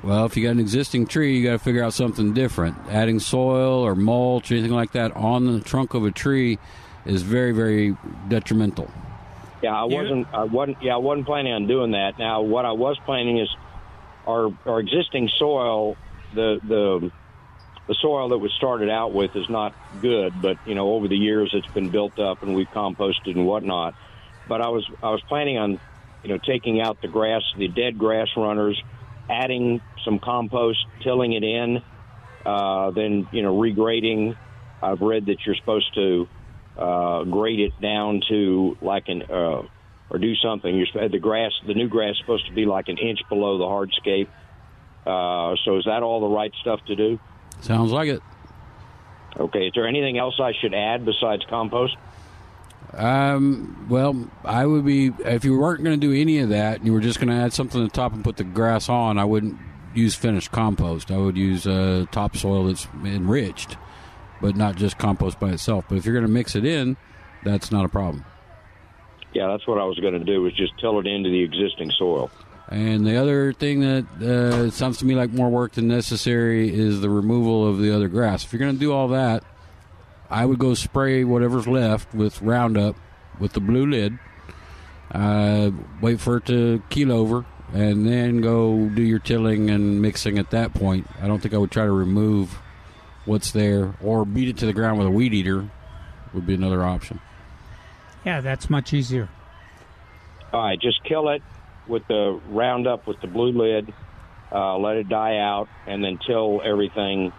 Well, if you got an existing tree, you got to figure out something different. Adding soil or mulch, or anything like that on the trunk of a tree is very, very detrimental. Yeah, I wasn't. I wasn't. Yeah, I wasn't planning on doing that. Now, what I was planning is our our existing soil. The the the soil that was started out with is not good, but you know, over the years it's been built up and we've composted and whatnot. But I was I was planning on you know taking out the grass, the dead grass runners, adding some compost, tilling it in, uh, then you know regrading. I've read that you're supposed to uh, grade it down to like an uh, or do something. You're the grass, the new grass, is supposed to be like an inch below the hardscape. Uh, so is that all the right stuff to do? Sounds like it. Okay. Is there anything else I should add besides compost? Um, well, I would be if you weren't going to do any of that, and you were just going to add something to the top and put the grass on. I wouldn't use finished compost. I would use uh, topsoil that's enriched, but not just compost by itself. But if you're going to mix it in, that's not a problem. Yeah, that's what I was going to do. Was just till it into the existing soil. And the other thing that uh, sounds to me like more work than necessary is the removal of the other grass. If you're going to do all that, I would go spray whatever's left with Roundup with the blue lid. Uh, wait for it to keel over, and then go do your tilling and mixing at that point. I don't think I would try to remove what's there or beat it to the ground with a weed eater. Would be another option. Yeah, that's much easier. All right, just kill it with the Roundup with the blue lid. Uh, let it die out, and then till everything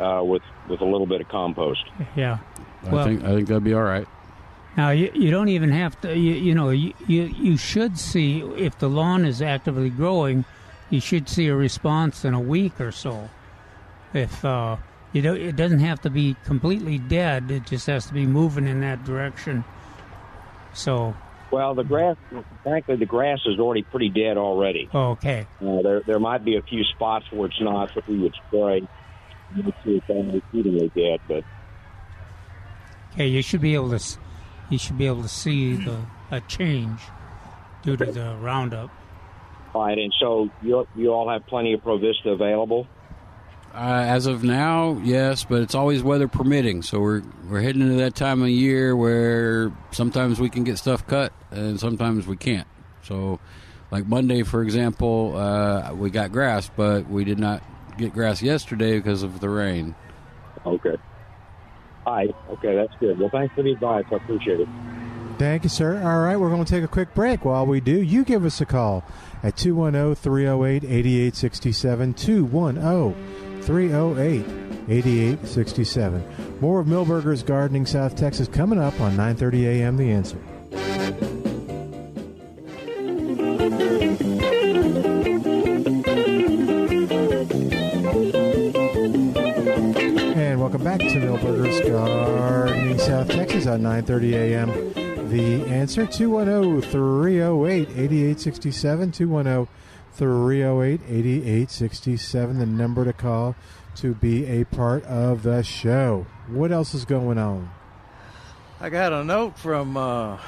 uh, with with a little bit of compost. Yeah. I think I think that'd be all right. Now you, you don't even have to. You, you know you, you you should see if the lawn is actively growing. You should see a response in a week or so. If uh, you don't, it doesn't have to be completely dead. It just has to be moving in that direction. So Well, the grass, frankly, the grass is already pretty dead already. okay, Uh, there there might be a few spots where it's not, but we would spray. Would see exceedingly dead, but okay, you should be able to. You should be able to see the a change due to the roundup. all right. And so you you all have plenty of Provista available. Uh, as of now, yes, but it's always weather permitting. So we're we're heading into that time of year where sometimes we can get stuff cut and sometimes we can't. So, like Monday, for example, uh, we got grass, but we did not get grass yesterday because of the rain. Okay. All right. Okay, that's good. Well, thanks for the advice. I appreciate it. Thank you, sir. All right, we're going to take a quick break. While we do, you give us a call at 210 308 8867. 210 308 8867. More of Milberger's Gardening South Texas coming up on 9:30 a.m. The Answer. And welcome back to Milberger's Gardening South Texas on 9:30 a.m. The answer oh oh 210-308-8867 210-308-8867 the number to call to be a part of the show. What else is going on? I got a note from uh,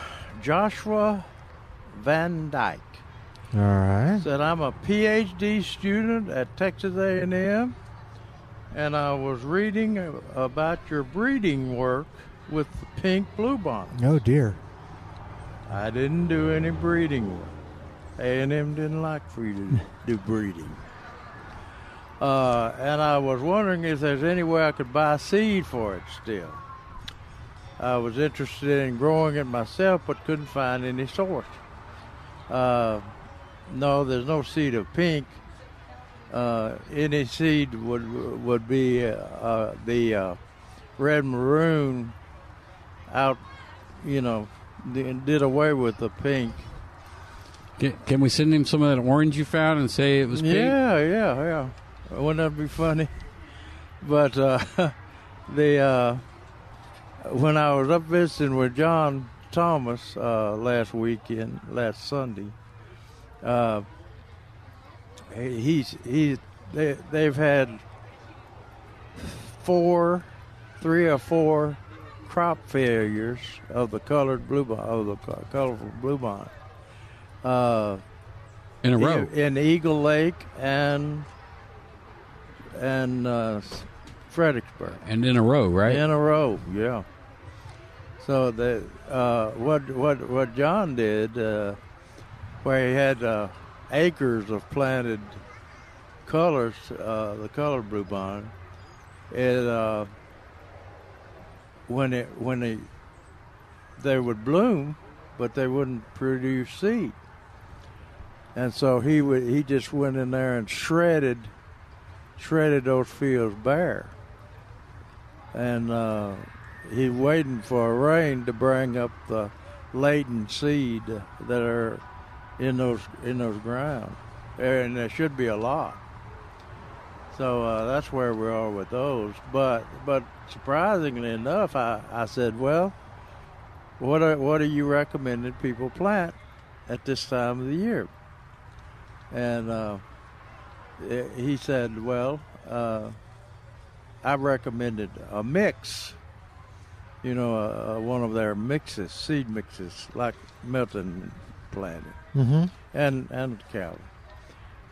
Joshua Van Dyke. All right. Said I'm a PhD student at Texas A&M, and I was reading about your breeding work with the pink bluebonnet. Oh dear. I didn't do any breeding work. A&M didn't like for you to do breeding. Uh, and I was wondering if there's any way I could buy seed for it still. I was interested in growing it myself, but couldn't find any source. Uh, no, there's no seed of pink. Uh, any seed would would be uh, uh, the uh, red maroon out, you know, did away with the pink. Can, can we send him some of that orange you found and say it was pink? Yeah, yeah, yeah. Wouldn't that be funny? But uh, the uh, when I was up visiting with John Thomas uh, last weekend, last Sunday, uh, he's he they they've had four, three or four crop failures of the colored blue of the co- colorful bluebonnet. Uh, In a row. in Eagle Lake and and uh, Fredericksburg. And in a row, right? In a row, yeah. So the uh, what what what John did, uh, where he had uh, acres of planted colors, uh, the color bluebonnet, it uh, when it when they they would bloom, but they wouldn't produce seed. And so he would he just went in there and shredded shredded those fields bare. And uh, he waiting for a rain to bring up the laden seed that are in those in those ground, and there should be a lot. So uh, that's where we are with those. But but surprisingly enough, I, I said, well, what are what are you recommending people plant at this time of the year? And uh, eh, he said, well, uh, I recommended a mix you know, uh, one of their mixes, seed mixes, like Milton planted, Mhm. and and Calvin.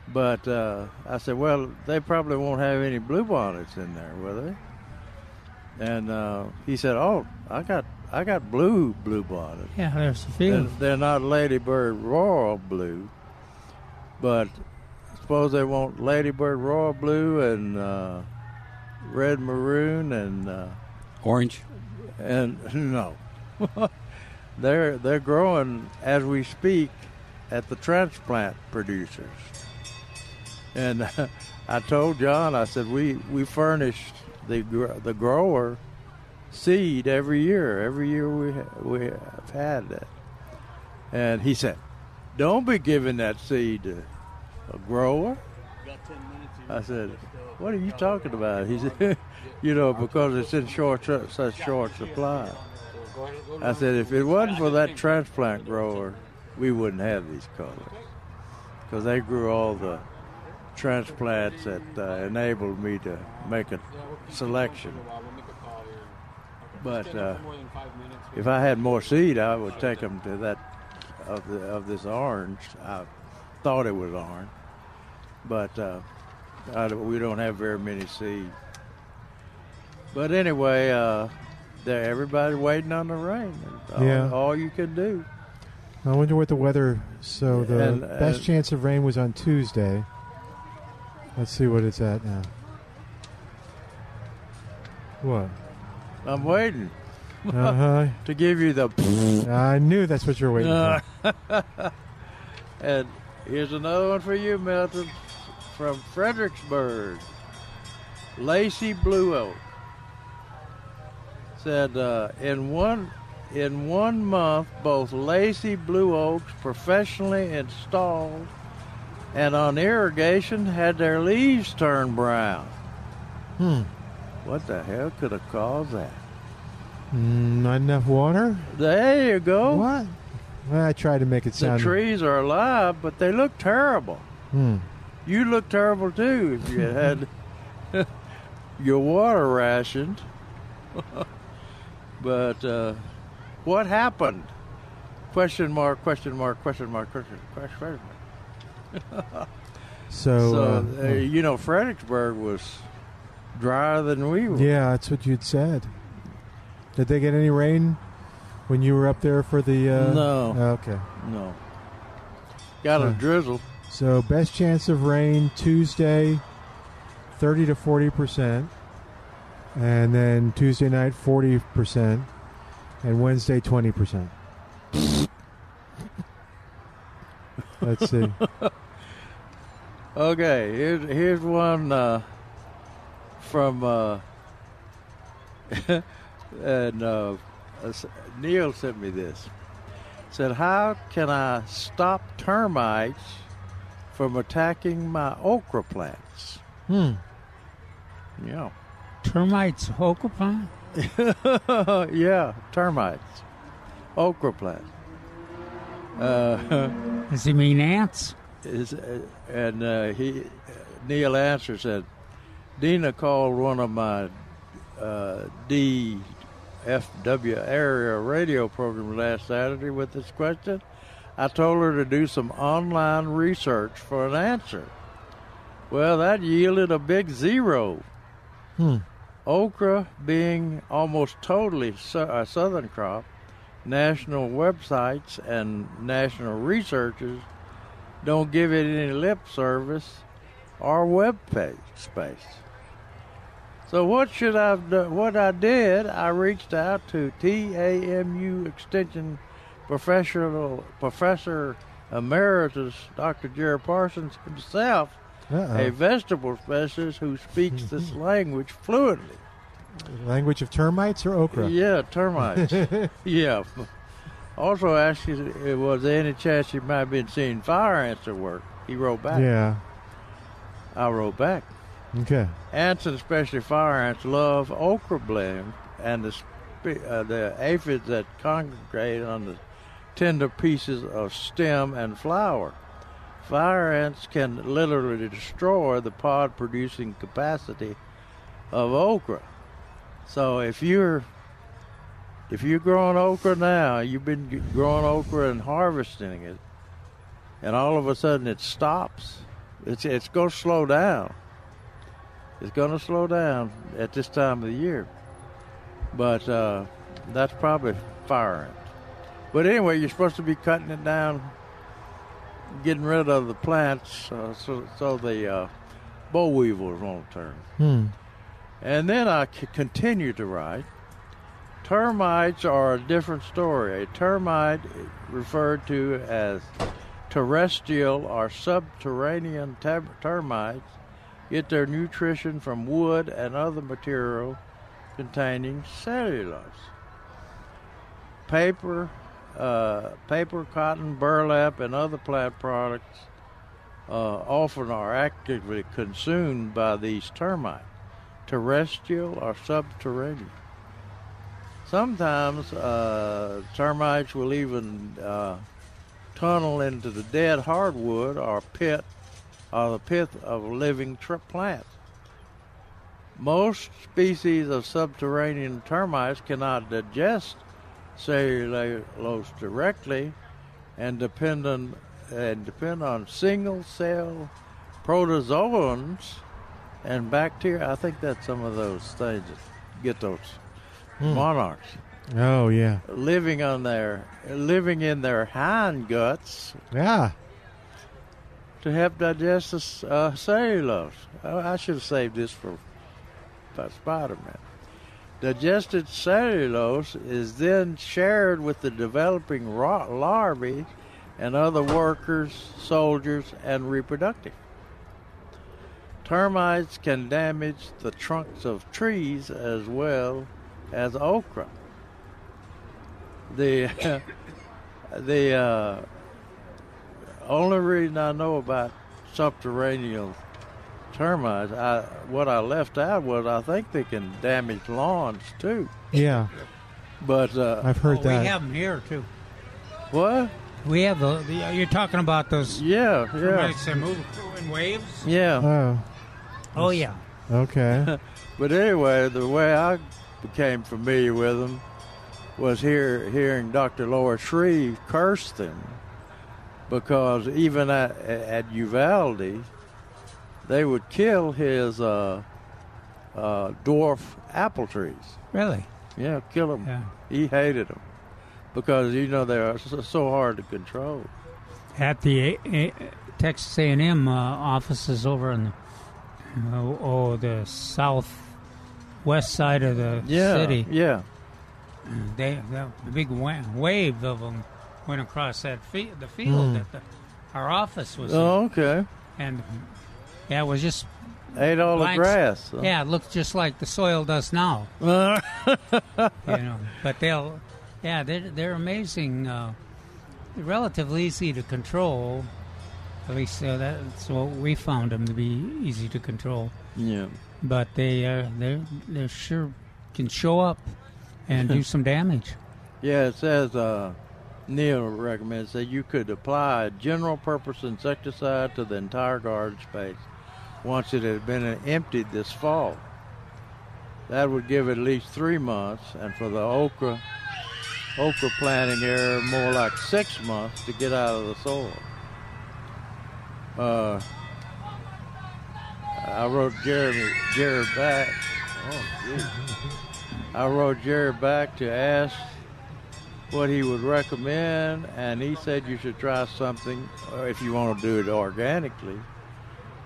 But uh, I said, well, they probably won't have any bluebonnets in there, will they? And uh, he said, oh, I got I got blue bluebonnets. Yeah, there's a few. They're, they're not Ladybird Royal Blue, but I suppose they want Ladybird Royal Blue and uh, Red Maroon and uh, Orange. And no, they're they're growing as we speak at the transplant producers. And I told John, I said we we furnished the the grower seed every year. Every year we we have had that. And he said, "Don't be giving that seed to a grower." I said, "What are you talking about?" He said, "You know, because it's in short such short supply." I said, "If it wasn't for that transplant grower, we wouldn't have these colors because they grew all the transplants that uh, enabled me to make a selection." But uh, if I had more seed, I would take them to that of the of this orange. Thought it was orange, but uh, I, we don't have very many seeds. But anyway, uh, there everybody waiting on the rain. All, Yeah. all you can do. I wonder what the weather. So the And- best and- chance of rain was on Tuesday. Let's see what it's at now. What? I'm waiting. Uh-huh. to give you the. I knew that's what you were waiting for. and here's another one for you, Milton, from Fredericksburg. Lacey Blue Oak said uh, in one in one month, both Lacey Blue Oaks professionally installed and on irrigation had their leaves turn brown. Hmm. What the hell could have caused that? Mm, not enough water. There you go. What? Well, I tried to make it sound. The trees are alive, but they look terrible. Hmm. You look terrible too if you had your water rationed. but uh, what happened? Question mark, question mark, question mark, question, question mark. So, so uh, uh, you know, Fredericksburg was drier than we were. Yeah, that's what you'd said. Did they get any rain when you were up there for the? Uh, No. Okay. No. Got a drizzle. So best chance of rain Tuesday, thirty to forty percent, and then Tuesday night forty percent, and Wednesday twenty percent. Let's see. Okay, here's here's one uh, from uh, and uh, Neil sent me this. Said, "How can I stop termites from attacking my okra plants?" Hmm. Yeah, Termites, okra plant? yeah, termites, okra plants. Uh, Does he mean ants? is uh, and uh, he Neil answer said Dina called one of my uh, DFW area radio program last Saturday with this question. I told her to do some online research for an answer. Well, that yielded a big zero. Hmm. Okra being almost totally a southern crop, national websites and national researchers don't give it any lip service or web page space. So what should I have done? What I did, I reached out to TAMU Extension professional professor emeritus Dr. Jerry Parsons himself, Uh-oh. a vegetable specialist who speaks this language fluently. Language of termites or okra? Yeah, termites. yeah. Also asked uh, was there any chance you might have been seeing fire ants at work? He wrote back. Yeah. I wrote back. Okay. Ants and especially fire ants love okra blend and the spe- uh, the aphids that congregate on the tender pieces of stem and flower. Fire ants can literally destroy the pod producing capacity of okra. So if you're if you're growing okra now, you've been growing okra and harvesting it, and all of a sudden it stops. It's it's going to slow down. It's going to slow down at this time of the year, but uh, that's probably fire ant. But anyway, you're supposed to be cutting it down, getting rid of the plants, uh, so so the uh, boll weevils won't turn. Hmm. And then I c- continue to write. Termites are a different story. A termite, referred to as terrestrial or subterranean ter- termites, get their nutrition from wood and other material containing cellulose. Paper, uh, paper, cotton, burlap, and other plant products uh, often are actively consumed by these termites, terrestrial or subterranean. Sometimes uh, termites will even uh, tunnel into the dead hardwood or pit or the pith of living tr- plants. Most species of subterranean termites cannot digest cellulose directly and depend on and depend on single cell protozoans and bacteria. I think that's some of those things that get those Hmm. monarchs Oh yeah. living on their living in their hind guts Yeah. To help digest the uh, cellulose. I, I should have saved this for, for Spider-Man. Digested cellulose is then shared with the developing larvae and other workers, soldiers, and reproductive. Termites can damage the trunks of trees as well as okra. The the uh, only reason I know about subterranean termites, I what I left out was I think they can damage lawns too. Yeah. But uh, I've heard Oh, that. We have them here too. What? We have the, the you're talking about those Yeah, yeah. termites that move in waves. Yeah. Oh. Oh yeah. Okay. but anyway, the way I became familiar with them was here hearing Dr. Laura Shreve curse them because even at, at Uvalde, they would kill his uh, uh, dwarf apple trees. Really? Yeah, kill them. Yeah. He hated them because you know they're so, so hard to control. At the A- A- Texas A&M uh, offices over in the oh, oh the south west side of the Yeah, city. yeah. They the big wa- wave of them went across that fi- the field Hmm. that the, our office was. Oh, in. okay. And yeah, it was just Ate all the grass. huh? Yeah, it looked just like the soil does now. You know, but they'll, yeah, they're they're amazing. Uh, relatively easy to control. At least uh, that's what we found them to be easy to control. Yeah. But they uh, they they sure can show up and do some damage. Yeah, it says uh, Neil recommends that you could apply a general purpose insecticide to the entire garden space once it had been emptied this fall. That would give at least three months, and for the okra okra planting area, more like six months to get out of the soil. Uh, I wrote Jeremy Jerry back. Oh. I wrote Jerry back to ask what he would recommend, and he said you should try something uh, if you want to do it organically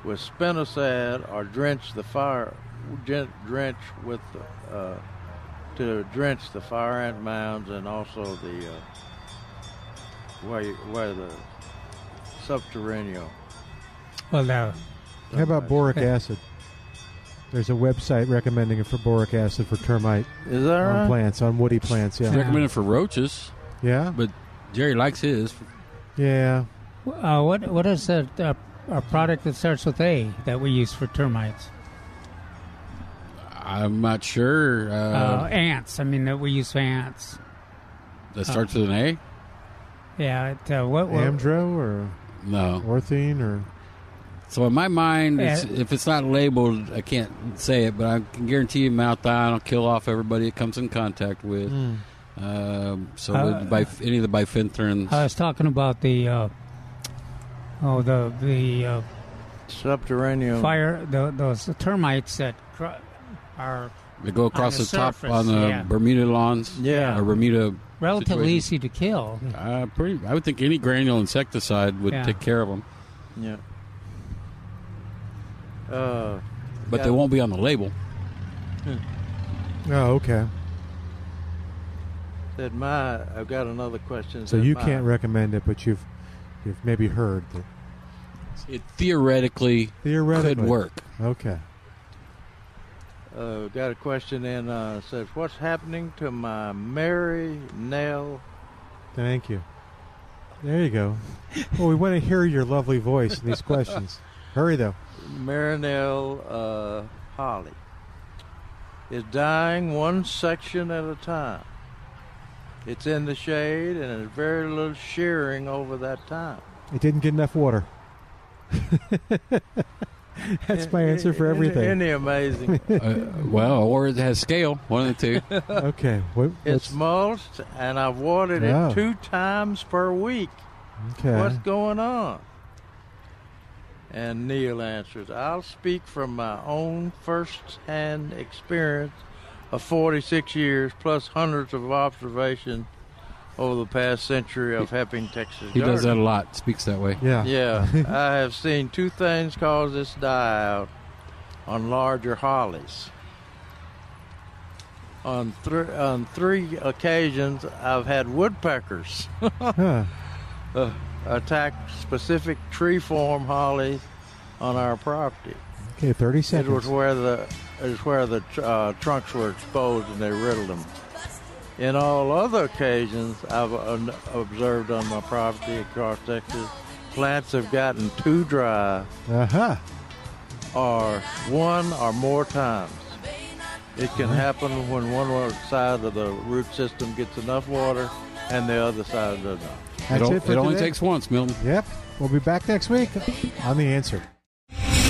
with spinosad or drench the fire, drench with the, uh, to drench the fire ant mounds and also the uh, where where the subterranean. Well, now, How about boric acid? There's a website recommending it for boric acid for termite Is that on right? plants, on woody plants. Yeah. It's recommended for roaches. Yeah. But Jerry likes his. Yeah. Uh, what what is that uh, a product that starts with A that we use for termites? I'm not sure. Uh, Uh, ants. I mean that we use for ants. that starts with an A. Yeah. It, uh, what, what Amdro or No. Orthene or So in my mind, it's, Uh, if it's not labeled, I can't say it, but I can guarantee you, Malathion will kill off everybody it comes in contact with. Mm. Um, so Uh, the bif- any of the bifenthrin. I was talking about the uh, oh the the uh, subterranean fire the, those termites that cr- are They go across on the, top surface, on the yeah. Bermuda lawns. Yeah. or Bermuda. relatively situation. easy to kill. Uh, pretty. I would think any granule insecticide would Yeah. take care of them, Yeah. Uh, but got- they won't be on the label. Oh, okay. Said my. I've got another question. So you my- can't recommend it, but you've you've maybe heard that It theoretically, theoretically could work. Okay. Uh, got a question in. Uh, says, "What's happening to my Mary Nell?" Thank you. There you go. Well, we want to hear your lovely voice in these questions. Hurry though. Mary Nell uh, Holly is dying one section at a time. It's in the shade and there's very little shearing over that time. It didn't get enough water. That's my answer for everything. Isn't amazing? Uh, well, or it has scale. One of the two. okay. What, It's mulched, and I've watered Oh. it two times per week. okay. What's going on? And Neil answers, I'll speak from my own first hand experience of 46 years plus hundreds of observations over the past century of helping Texas He does that a lot. Speaks that way. Yeah. Yeah, I have seen two things cause this die out on larger hollies. On, thr on three occasions, I've had woodpeckers Huh. uh, attack specific tree form hollies on our property. Okay, thirty It seconds. was where the it was where the uh, trunks were exposed and they riddled them. In all other occasions I've uh, observed on my property across Texas, plants have gotten too dry Uh huh. or one or more times. It can happen when one side of the root system gets enough water and the other side does not. That's it, it it only today. takes once, Milton. Yep. We'll be back next week on the answer.